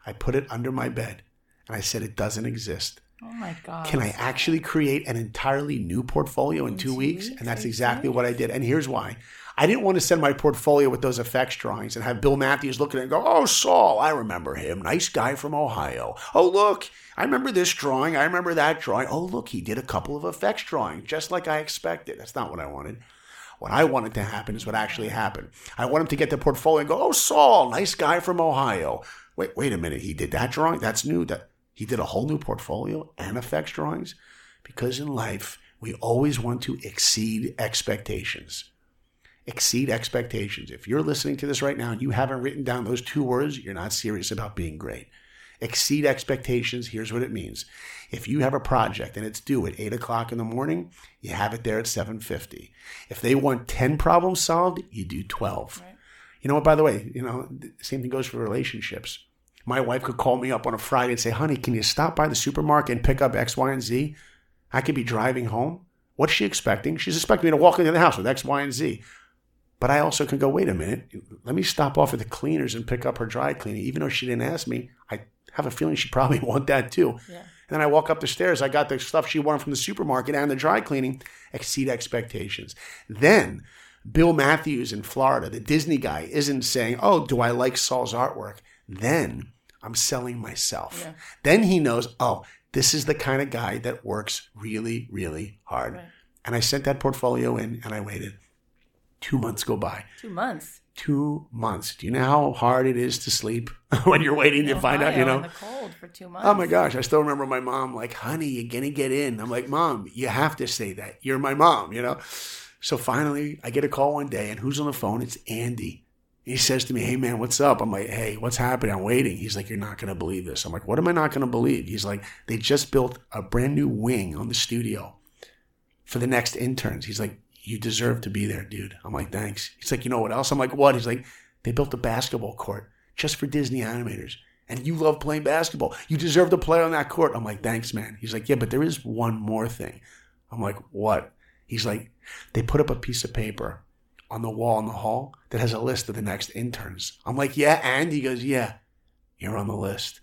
I put it under my bed and I said, it doesn't exist. Oh my God. Can I actually create an entirely new portfolio in, two, weeks? weeks? And that's exactly what I did. And here's why. I didn't want to send my portfolio with those effects drawings and have Bill Matthews look at it and go, Oh, Saul, I remember him. Nice guy from Ohio. Oh, look, I remember this drawing. I remember that drawing. Oh, look, he did a couple of effects drawings, just like I expected. That's not what I wanted. What I wanted to happen is what actually happened. I want him to get the portfolio and go, Oh, Saul, nice guy from Ohio. Wait, wait a minute. He did that drawing? That's new. That he did a whole new portfolio and effects drawings? Because in life, we always want to exceed expectations. Exceed expectations. If you're listening to this right now and you haven't written down those two words, you're not serious about being great. Exceed expectations. Here's what it means. If you have a project and it's due at eight o'clock in the morning, you have it there at 750. If they want 10 problems solved, you do 12. You know what, by the way, you know, the same thing goes for relationships. My wife could call me up on a Friday and say, honey, can you stop by the supermarket and pick up X, Y, and Z? I could be driving home. What's she expecting? She's expecting me to walk into the house with X, Y, and Z. But I also can go, wait a minute, let me stop off at the cleaners and pick up her dry cleaning. Even though she didn't ask me, I have a feeling she probably want that too. Yeah. And then I walk up the stairs, I got the stuff she wanted from the supermarket and the dry cleaning, exceed expectations. Then Bill Matthews in Florida, the Disney guy, isn't saying, oh, do I like Saul's artwork? Then I'm selling myself. Yeah. Then he knows, oh, this is the kind of guy that works really, really hard. Right. And I sent that portfolio in and I waited. Two months go by. Two months. Two months. Do you know how hard it is to sleep when you're waiting to find out, you know? in the cold for two months. Oh my gosh, I still remember my mom like, honey, you're gonna get in. I'm like, Mom, you have to say that. You're my mom, you know? So finally I get a call one day and who's on the phone? It's Andy. He says to me, Hey man, what's up? I'm like, Hey, what's happening? I'm waiting. He's like, You're not gonna believe this. I'm like, What am I not gonna believe? He's like, They just built a brand new wing on the studio for the next interns. He's like, You deserve to be there, dude. I'm like, Thanks. He's like, You know what else? I'm like, What? He's like, They built a basketball court just for Disney animators. And you love playing basketball. You deserve to play on that court. I'm like, thanks, man. He's like, yeah, but there is one more thing. I'm like, what? He's like, they put up a piece of paper on the wall in the hall that has a list of the next interns. I'm like, yeah, and he goes, yeah, you're on the list.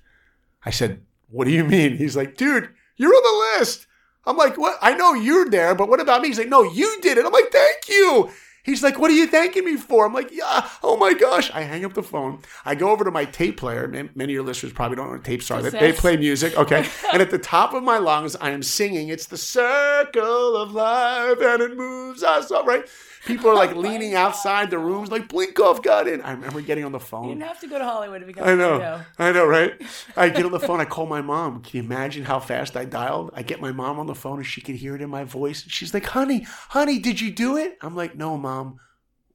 I said, what do you mean? He's like, dude, you're on the list. I'm like, what? I know you're there, but what about me? He's like, no, you did it. I'm like, thank you. He's like, what are you thanking me for? I'm like, yeah, oh my gosh. I hang up the phone. I go over to my tape player. Many of your listeners probably don't know what tapes are. They, they play music, okay? and at the top of my lungs, I am singing, it's the circle of life and it moves us up, right? People are like oh leaning outside the rooms, like Blinkoff got in. I remember getting on the phone. You didn't have to go to Hollywood to become I know. I know, right? I get on the phone. I call my mom. Can you imagine how fast I dialed? I get my mom on the phone and she could hear it in my voice. She's like, honey, honey, did you do it? I'm like, no, mom,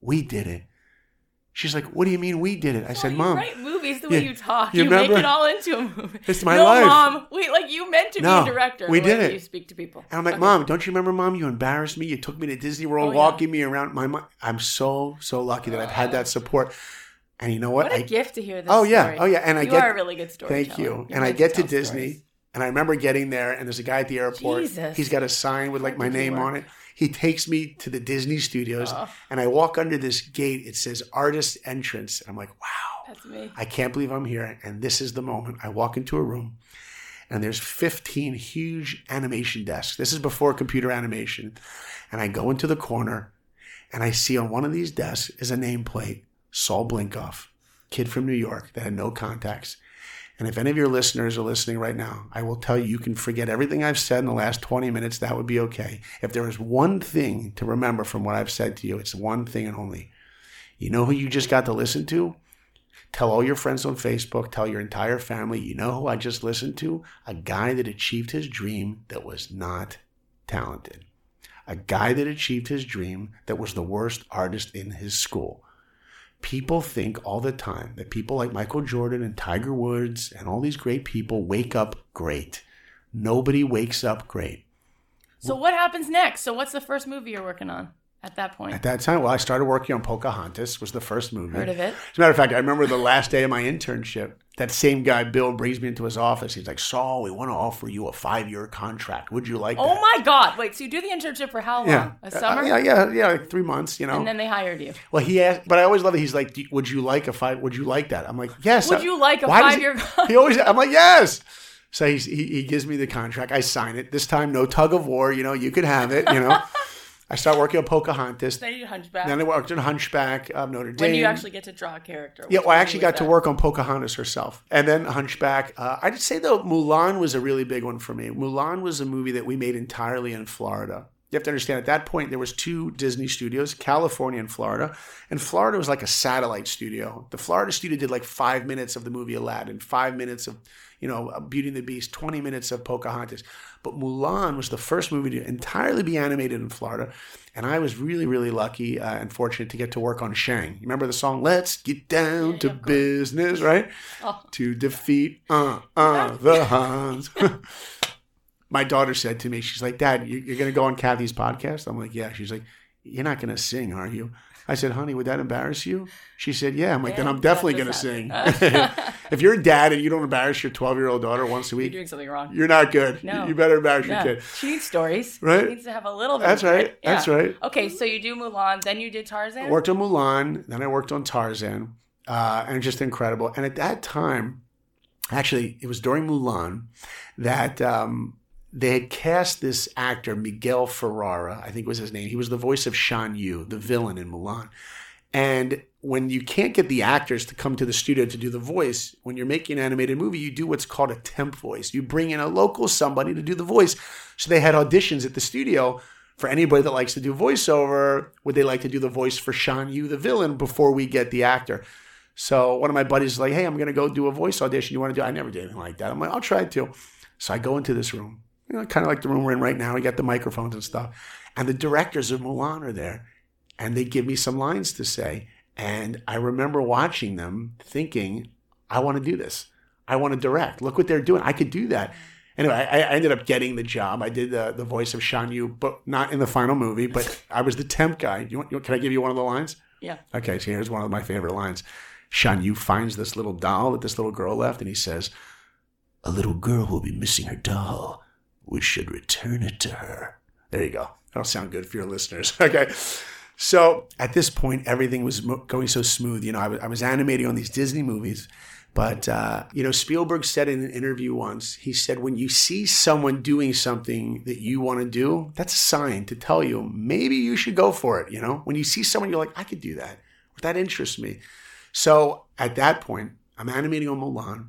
we did it. She's like, what do you mean we did it? I said, you mom. write movies the way Yeah. you talk. You You, make it all into a movie. It's my no, life. mom. Wait, like you meant to No, be a director. we did it. You speak to people. And I'm like, Okay. Mom, don't you remember, Mom? You embarrassed me. You took me to Disney World, Oh, yeah. walking me around. My, mom, I'm so so lucky that I've had that support. And you know what? What a I, gift to hear this. Oh, yeah. story. Oh, yeah. And I you get- are a really good story. Thank you. And I get to Disney, and I remember getting there, and there's a guy at the airport. Jesus. He's got a sign with like my name on it. He takes me to the Disney studios, Oh. and I walk under this gate. It says artist entrance. And I'm like, wow. That's me. I can't believe I'm here. And this is the moment. I walk into a room and there's 15 huge animation desks. This is before computer animation. And I go into the corner and I see on one of these desks is a nameplate Saul Blinkoff, kid from New York that had no contacts. And if any of your listeners are listening right now, I will tell you, you can forget everything I've said in the last 20 minutes. That would be okay. If there is one thing to remember from what I've said to you, it's one thing and only. You know who you just got to listen to? Tell all your friends on Facebook, tell your entire family, you know who I just listened to? A guy that achieved his dream that was not talented. A guy that achieved his dream that was the worst artist in his school. People think all the time that people like Michael Jordan and Tiger Woods and all these great people wake up great. Nobody wakes up great. So what happens next? So what's the first movie you're working on at that point? At that time, well, I started working on Pocahontas, was the first movie. Heard of it? As a matter of fact, I remember the last day of my internship, that same guy, Bill, brings me into his office. He's like, Saul, we want to offer you a five year contract. Would you like Oh that? my God! Wait, so you do the internship for how long? Yeah. A summer? Uh, yeah, yeah, yeah, like three months, you know. And then they hired you. well, he asked, but I always love it. He's like, Would you like a five? Would you like that? I'm like, Yes. Would I- you like a Why does five-year he- contract? He always, I'm like, Yes. So he's, he, he gives me the contract. I sign it. This time, no tug of war. You know, you could have it, you know. I start working on Pocahontas. Then you did Hunchback. Then I worked on Hunchback of Notre Dame. when do you actually get to draw a character? Yeah, well, I actually got to work on Pocahontas herself, and then Hunchback. Uh, I'd say though Mulan was a really big one for me. Mulan was a movie that we made entirely in Florida. You have to understand at that point there was two Disney studios, California and Florida, and Florida was like a satellite studio. The Florida studio did like five minutes of the movie Aladdin, five minutes of you know Beauty and the Beast, twenty minutes of Pocahontas. But Mulan was the first movie to entirely be animated in Florida, and I was really really lucky uh, and fortunate to get to work on Shang. You remember the song "Let's Get Down to of. Business," right? Oh. To defeat uh uh the Huns. My daughter said to me, she's like, Dad, you're going to go on Kathy's podcast? I'm like, yeah. She's like, you're not going to sing, are you? I said, honey, would that embarrass you? She said, yeah. I'm like, then I'm definitely going to sing. if you're a dad and you don't embarrass your 12 year old daughter once a week, You're doing something wrong. you're not good. No. You better embarrass Yeah. your kid. She needs stories. Right? She needs to have a little bit. That's right. That's right. Okay, so you do Mulan, then you did Tarzan. I worked on Mulan, then I worked on Tarzan, uh, and just incredible. And at that time, actually, it was during Mulan that um, they had cast this actor, Miguel Ferrara, I think was his name. He was the voice of Shan Yu, the villain in Mulan. And when you can't get the actors to come to the studio to do the voice, when you're making an animated movie, you do what's called a temp voice. You bring in a local somebody to do the voice. So they had auditions at the studio for anybody that likes to do voiceover, would they like to do the voice for Shan Yu, the villain, before we get the actor? So one of my buddies is like, hey, I'm going to go do a voice audition. You want to do? I never did anything like that. I'm like, I'll try it too. So I go into this room, you know, kind of like the room we're in right now. We got the microphones and stuff, and the directors of Mulan are there, and they give me some lines to say. And I remember watching them, thinking, I want to do this. I want to direct. Look what they're doing. I could do that. Anyway, I, I ended up getting the job. I did the, the voice of Shan Yu, but not in the final movie. But I was the temp guy. You want, you, can I give you one of the lines? Yeah. Okay, so here's one of my favorite lines. Shan Yu finds this little doll that this little girl left, and he says, A little girl will be missing her doll. We should return it to her. There you go. That'll sound good for your listeners. Okay. So at this point, everything was going so smooth. You know, I was, I was animating on these Disney movies. But, uh, you know, Spielberg said in an interview once, he said, when you see someone doing something that you want to do, that's a sign to tell you maybe you should go for it. You know, when you see someone, you're like, I could do that. That interests me. So at that point, I'm animating on Mulan.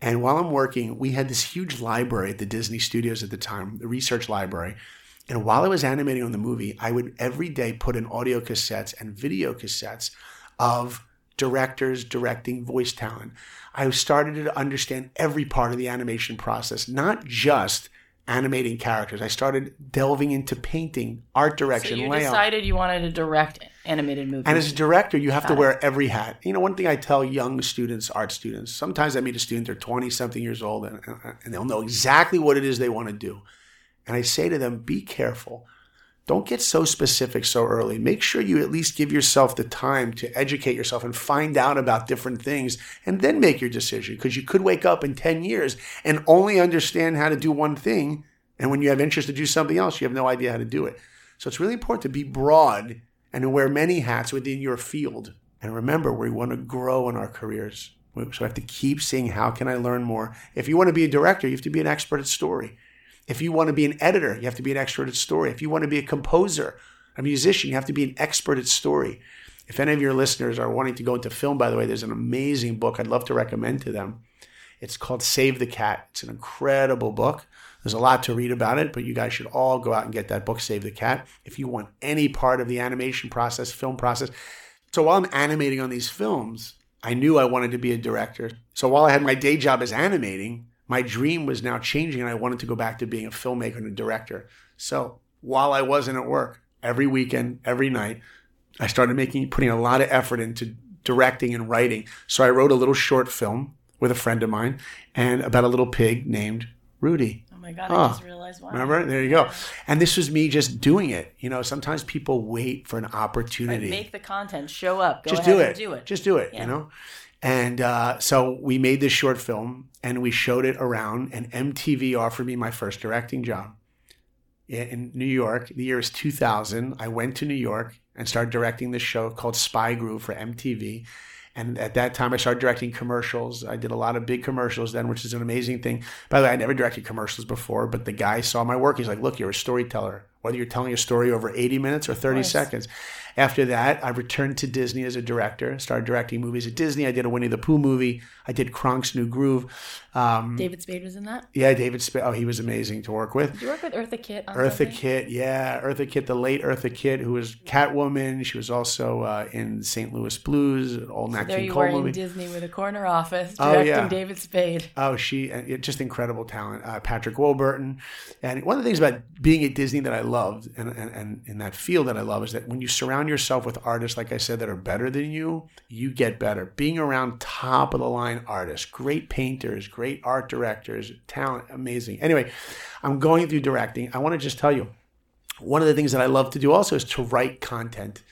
And while I'm working, we had this huge library at the Disney studios at the time, the research library. And while I was animating on the movie, I would every day put in audio cassettes and video cassettes of directors directing voice talent. I started to understand every part of the animation process, not just animating characters. I started delving into painting, art direction, So you layout. decided you wanted to direct animated movies. And as a director, you have to wear every hat. You know, one thing I tell young students, art students, sometimes I meet a student, they're 20 something years old, and, and they'll know exactly what it is they want to do. And I say to them, be careful. Don't get so specific so early. Make sure you at least give yourself the time to educate yourself and find out about different things and then make your decision. Because you could wake up in 10 years and only understand how to do one thing. And when you have interest to do something else, you have no idea how to do it. So it's really important to be broad and to wear many hats within your field. And remember, we want to grow in our careers. So I have to keep seeing how can I learn more. If you want to be a director, you have to be an expert at story. If you want to be an editor, you have to be an expert at story. If you want to be a composer, a musician, you have to be an expert at story. If any of your listeners are wanting to go into film, by the way, there's an amazing book I'd love to recommend to them. It's called Save the Cat. It's an incredible book. There's a lot to read about it, but you guys should all go out and get that book, Save the Cat, if you want any part of the animation process, film process. So while I'm animating on these films, I knew I wanted to be a director. So while I had my day job as animating, my dream was now changing and I wanted to go back to being a filmmaker and a director. So while I wasn't at work, every weekend, every night, I started making putting a lot of effort into directing and writing. So I wrote a little short film with a friend of mine and about a little pig named Rudy. oh my god, Oh, I just realized why. Remember? There you go. And this was me just doing it. You know, sometimes people wait for an opportunity Make the content, show up, go just do it. and do it. Just do it. Yeah. You know. And uh, so we made this short film and we showed it around. And MTV offered me my first directing job in- New York. The year is 2000. I went to New York and started directing this show called Spy Groove for MTV. And at that time, I started directing commercials. I did a lot of big commercials then, which is an amazing thing. By the way, I never directed commercials before, but the guy saw my work. He's like, look, you're a storyteller, whether you're telling a story over 80 minutes or 30 course. seconds. After that, I returned to Disney as a director, started directing movies at Disney. I did a Winnie the Pooh movie. I did Kronk's New Groove. Um, David Spade was in that. yeah, David Spade. Oh, he was amazing to work with. Did you work with Eartha Kitt on Eartha something? Kitt, yeah, Eartha Kitt, the late Eartha Kitt, who was Catwoman. She was also uh, in St. Louis Blues, old Nat There King you Cole movie. in Disney with a corner office Oh, directing yeah. David Spade. Oh, she uh, just incredible talent. Uh, Patrick Warburton, and one of the things about being at Disney that I loved, and, and and in that field that I love, is that when you surround yourself with artists, like I said, that are better than you, you get better. Being around top of the line artists, great painters, great art directors, talent, amazing. Anyway, I'm going through directing. I want to just tell you, one of the things that I love to do also is to write content,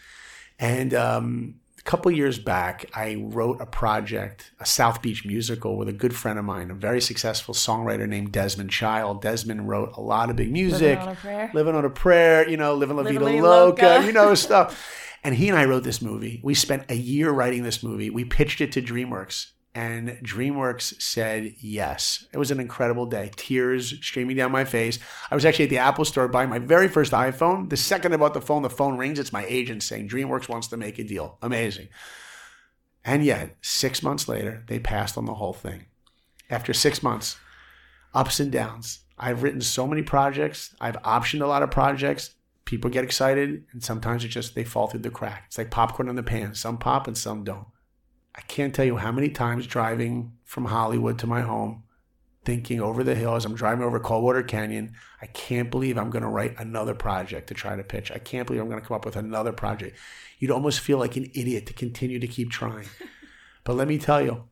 and um, couple years back, I wrote a project, a South Beach musical with a good friend of mine, a very successful songwriter named Desmond Child. Desmond wrote a lot of big music. on a Prayer? Living on a Prayer, you know, Living La Living Vida Loca, Loca. you know, stuff. And he and I wrote this movie. We spent a year writing this movie. We pitched it to DreamWorks, and DreamWorks said yes. It was an incredible day. Tears streaming down my face. I was actually at the Apple store buying my very first iPhone. The second I bought the phone, the phone rings. It's my agent saying DreamWorks wants to make a deal. Amazing. And yet, six months later, they passed on the whole thing. After six months, ups and downs. I've written so many projects. I've optioned a lot of projects. people get excited and sometimes it just they fall through the crack. It's like popcorn in the pan. Some pop and some don't. I can't tell you how many times driving from Hollywood to my home, thinking over the hills, I'm driving over Coldwater Canyon. I can't believe I'm going to write another project to try to pitch. I can't believe I'm going to come up with another project. You'd almost feel like an idiot to continue to keep trying. but let me tell you,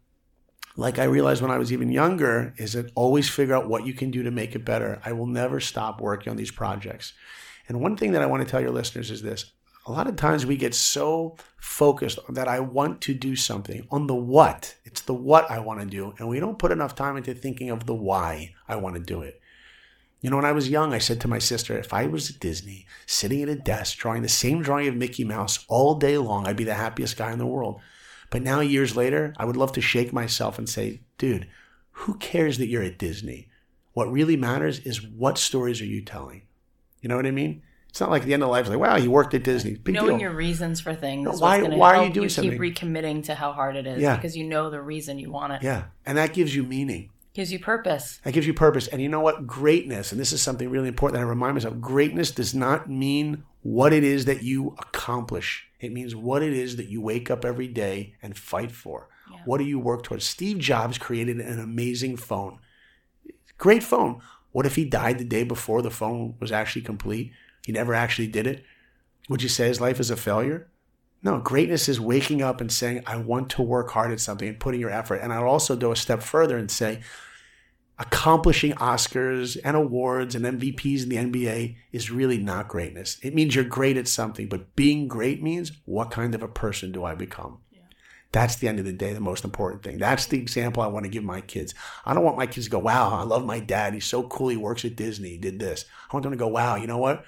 like I realized when I was even younger, is that always figure out what you can do to make it better. I will never stop working on these projects. And one thing that I want to tell your listeners is this. A lot of times we get so focused that I want to do something on the what. It's the what I want to do. And we don't put enough time into thinking of the why I want to do it. You know, when I was young, I said to my sister, if I was at Disney, sitting at a desk, drawing the same drawing of Mickey Mouse all day long, I'd be the happiest guy in the world. But now, years later, I would love to shake myself and say, dude, who cares that you're at Disney? What really matters is what stories are you telling? You know what I mean? It's not like the end of life. Like, wow, you worked at Disney. Big Knowing deal. your reasons for things. No, why- why are you doing Keep something? recommitting to how hard it is Yeah. because you know the reason you want it. yeah. And that gives you meaning. Gives you purpose. That gives you purpose. And you know what? Greatness, and this is something really important that I remind myself greatness does not mean what it is that you accomplish, it means what it is that you wake up every day and fight for. What do you work towards? Steve Jobs created an amazing phone. Great phone. What if he died the day before the phone was actually complete? He never actually did it. Would you say his life is a failure? No, greatness is waking up and saying, I want to work hard at something and putting your effort. And I'll also go a step further and say, accomplishing Oscars and awards and MVPs in the NBA is really not greatness. It means you're great at something, but being great means what kind of a person do I become? That's the end of the day, the most important thing. That's the example I want to give my kids. I don't want my kids to go, wow, I love my dad. He's so cool. He works at Disney. He did this. I want them to go, wow, you know what?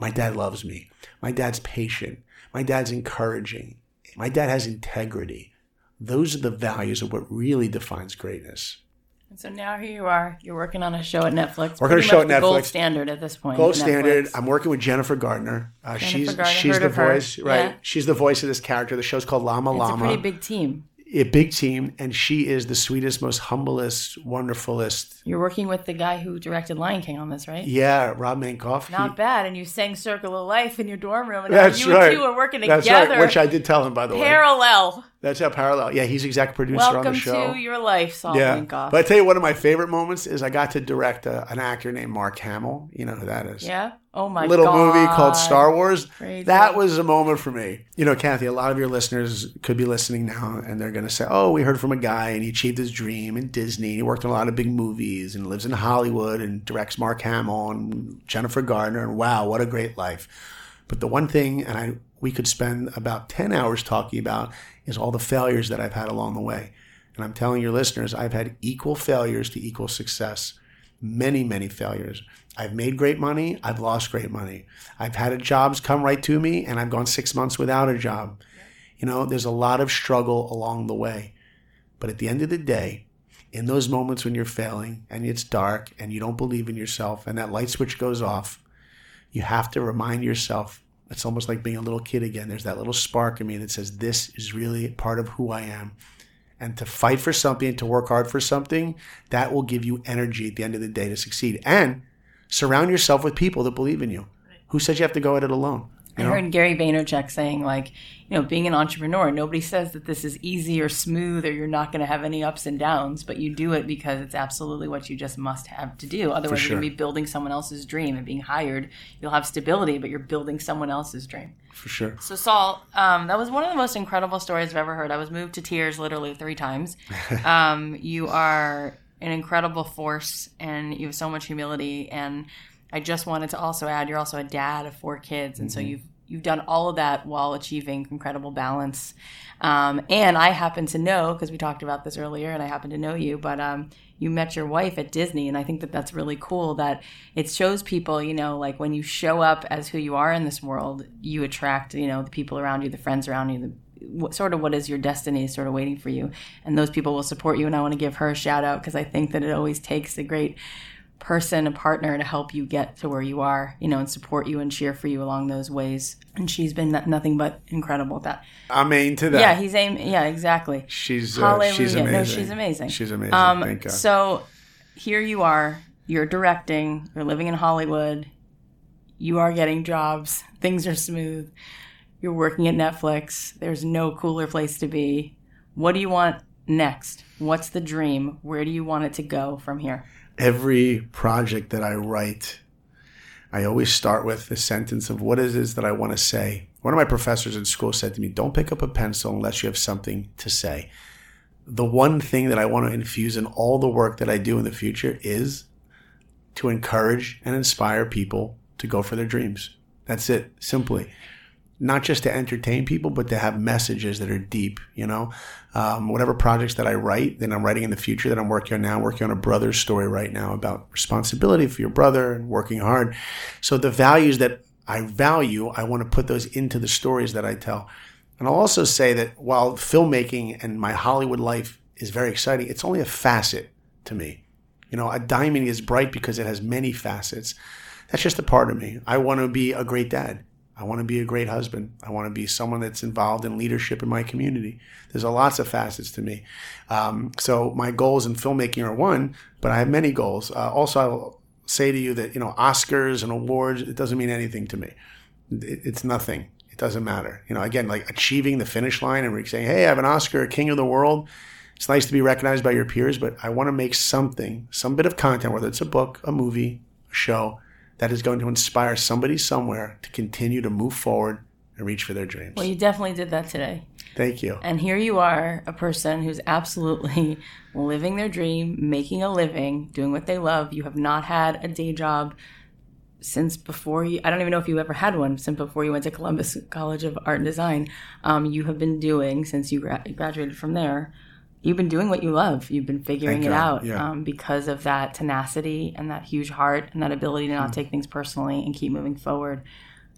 My dad loves me. My dad's patient. My dad's encouraging. My dad has integrity. Those are the values of what really defines greatness. And so now here you are. You're working on a show at Netflix. Working on a show at the Gold standard at this point. Gold Netflix. standard. I'm working with Jennifer Garner. Uh, Jennifer she's Garner, she's heard the of her. voice, right? Yeah. She's the voice of this character. The show's called Lama Llama It's Llama. a pretty big team. A big team, and she is the sweetest, most humblest, wonderfulest. You're working with the guy who directed Lion King on this, right? Yeah, Rob Minkoff. he- Not bad. And you sang Circle of Life in your dorm room. And That's you right. two were working That's together. right. Which I did tell him, by the way. Parallel. That's how parallel. Yeah, he's exec producer on the show. Welcome to your life, Saul yeah, Minkoff. but I tell you, one of my favorite moments is I got to direct a, an actor named Mark Hamill. You know who that is? yeah? Oh my little god. movie called Star Wars. Crazy. That was a moment for me. You know, Kathy, a lot of your listeners could be listening now and they're going to say, oh, we heard from a guy and he achieved his dream in Disney. He worked on a lot of big movies and lives in Hollywood and directs Mark Hamill and Jennifer Garner. And wow, what a great life. But the one thing, and I, we could spend about 10 hours talking about, is all the failures that I've had along the way. And I'm telling your listeners, I've had equal failures to equal success many, many failures. I've made great money. I've lost great money. I've had jobs come right to me and I've gone six months without a job. You know, there's a lot of struggle along the way. But at the end of the day, in those moments when you're failing and it's dark and you don't believe in yourself and that light switch goes off, you have to remind yourself it's almost like being a little kid again. There's that little spark in me that says, This is really part of who I am and to fight for something, to work hard for something, that will give you energy at the end of the day to succeed. And surround yourself with people that believe in you. Who says you have to go at it alone? I You know? heard Gary Vaynerchuk saying, like, you know, being an entrepreneur, nobody says that this is easy or smooth or you're not going to have any ups and downs, but you do it because it's absolutely what you just must have to do. Otherwise, sure. you're going to be building someone else's dream and being hired. You'll have stability, but you're building someone else's dream. For sure. So, Saul, um, that was one of the most incredible stories I've ever heard. I was moved to tears literally three times. Um, you are an incredible force, and you have so much humility. And I just wanted to also add, you're also a dad of four kids, and so you've you've done all of that while achieving incredible balance. Um, and I happen to know because we talked about this earlier, and I happen to know you, but um, you met your wife at Disney, and I think that that's really cool. That it shows people, you know, like when you show up as who you are in this world, you attract, you know, the people around you, the friends around you, the what, sort of what is your destiny sort of waiting for you, and those people will support you. And I want to give her a shout out because I think that it always takes a great person, a partner to help you get to where you are, you know, and support you and cheer for you along those ways. And she's been nothing but incredible at that. I'm to that. Yeah, he's aim. Yeah, exactly. She's uh, she's amazing. No, she's amazing. She's amazing. Um, Thank God. so here you are. You're directing. You're living in Hollywood. You are getting jobs. Things are smooth. You're working at Netflix. There's no cooler place to be. What do you want next? What's the dream? Where do you want it to go from here? Every project that I write, I always start with the sentence of what it is that I want to say. One of my professors in school said to me, Don't pick up a pencil unless you have something to say. The one thing that I want to infuse in all the work that I do in the future is to encourage and inspire people to go for their dreams. That's it, simply not just to entertain people, but to have messages that are deep, you know? Um, whatever projects that I write, that I'm writing in the future that I'm working on now, working on a brother's story right now about responsibility for your brother and working hard. So the values that I value, I want to put those into the stories that I tell. And I'll also say that while filmmaking and my Hollywood life is very exciting, it's only a facet to me. You know, a diamond is bright because it has many facets. That's just a part of me. I want to be a great dad. I want to be a great husband. I want to be someone that's involved in leadership in my community. There's a lots of facets to me. Um, so my goals in filmmaking are one, but I have many goals. Uh, also, I'll say to you that you know Oscars and awards it doesn't mean anything to me. It, it's nothing. It doesn't matter. You know, again, like achieving the finish line and saying, "Hey, I have an Oscar, King of the World." It's nice to be recognized by your peers, but I want to make something, some bit of content, whether it's a book, a movie, a show that is going to inspire somebody somewhere to continue to move forward and reach for their dreams. Well, you definitely did that today. Thank you. And here you are, a person who's absolutely living their dream, making a living, doing what they love. You have not had a day job since before you, I don't even know if you ever had one since before you went to Columbus College of Art and Design. Um, you have been doing, since you gra- graduated from there, you've been doing what you love. You've been figuring Thank it God. out yeah. um, because of that tenacity and that huge heart and that ability to not mm. take things personally and keep moving forward.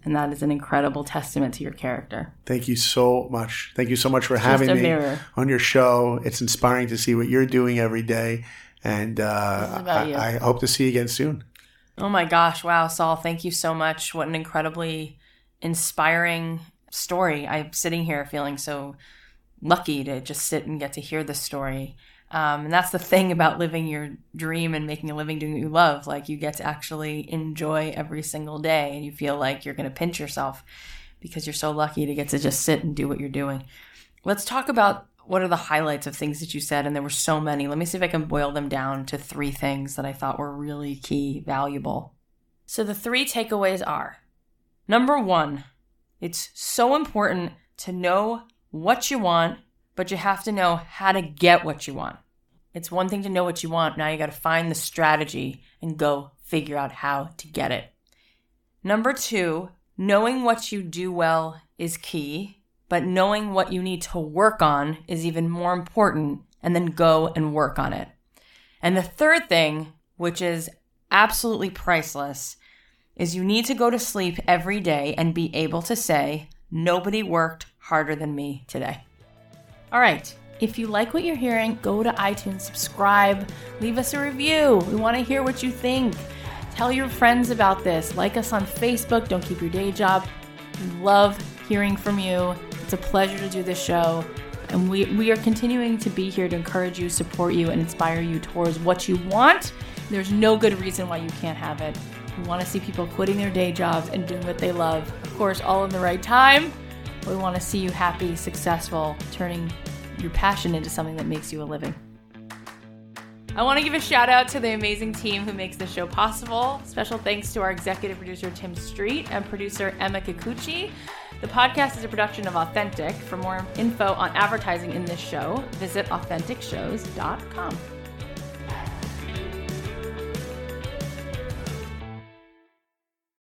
And that is an incredible testament to your character. Thank you so much. Thank you so much for having me mirror. on your show. It's inspiring to see what you're doing every day. And uh, I, I hope to see you again soon. Oh my gosh. Wow, Saul, thank you so much. What an incredibly inspiring story. I'm sitting here feeling so lucky to just sit and get to hear the story. Um, and that's the thing about living your dream and making a living doing what you love. Like you get to actually enjoy every single day and you feel like you're going to pinch yourself because you're so lucky to get to just sit and do what you're doing. Let's talk about what are the highlights of things that you said. And there were so many. Let me see if I can boil them down to three things that I thought were really key, valuable. So the three takeaways are number one, it's so important to know what you want, but you have to know how to get what you want. It's one thing to know what you want. Now you got to find the strategy and go figure out how to get it. Number two, knowing what you do well is key, but knowing what you need to work on is even more important, and then go and work on it. And the third thing, which is absolutely priceless, is you need to go to sleep every day and be able to say, Nobody worked harder than me today. All right. If you like what you're hearing, go to iTunes, subscribe, leave us a review. We want to hear what you think. Tell your friends about this. Like us on Facebook. Don't keep your day job. We love hearing from you. It's a pleasure to do this show. And we, we are continuing to be here to encourage you, support you, and inspire you towards what you want. There's no good reason why you can't have it. We want to see people quitting their day jobs and doing what they love. Of course, all in the right time. We want to see you happy, successful, turning your passion into something that makes you a living. I want to give a shout out to the amazing team who makes this show possible. Special thanks to our executive producer, Tim Street, and producer, Emma Kikuchi. The podcast is a production of Authentic. For more info on advertising in this show, visit AuthenticShows.com.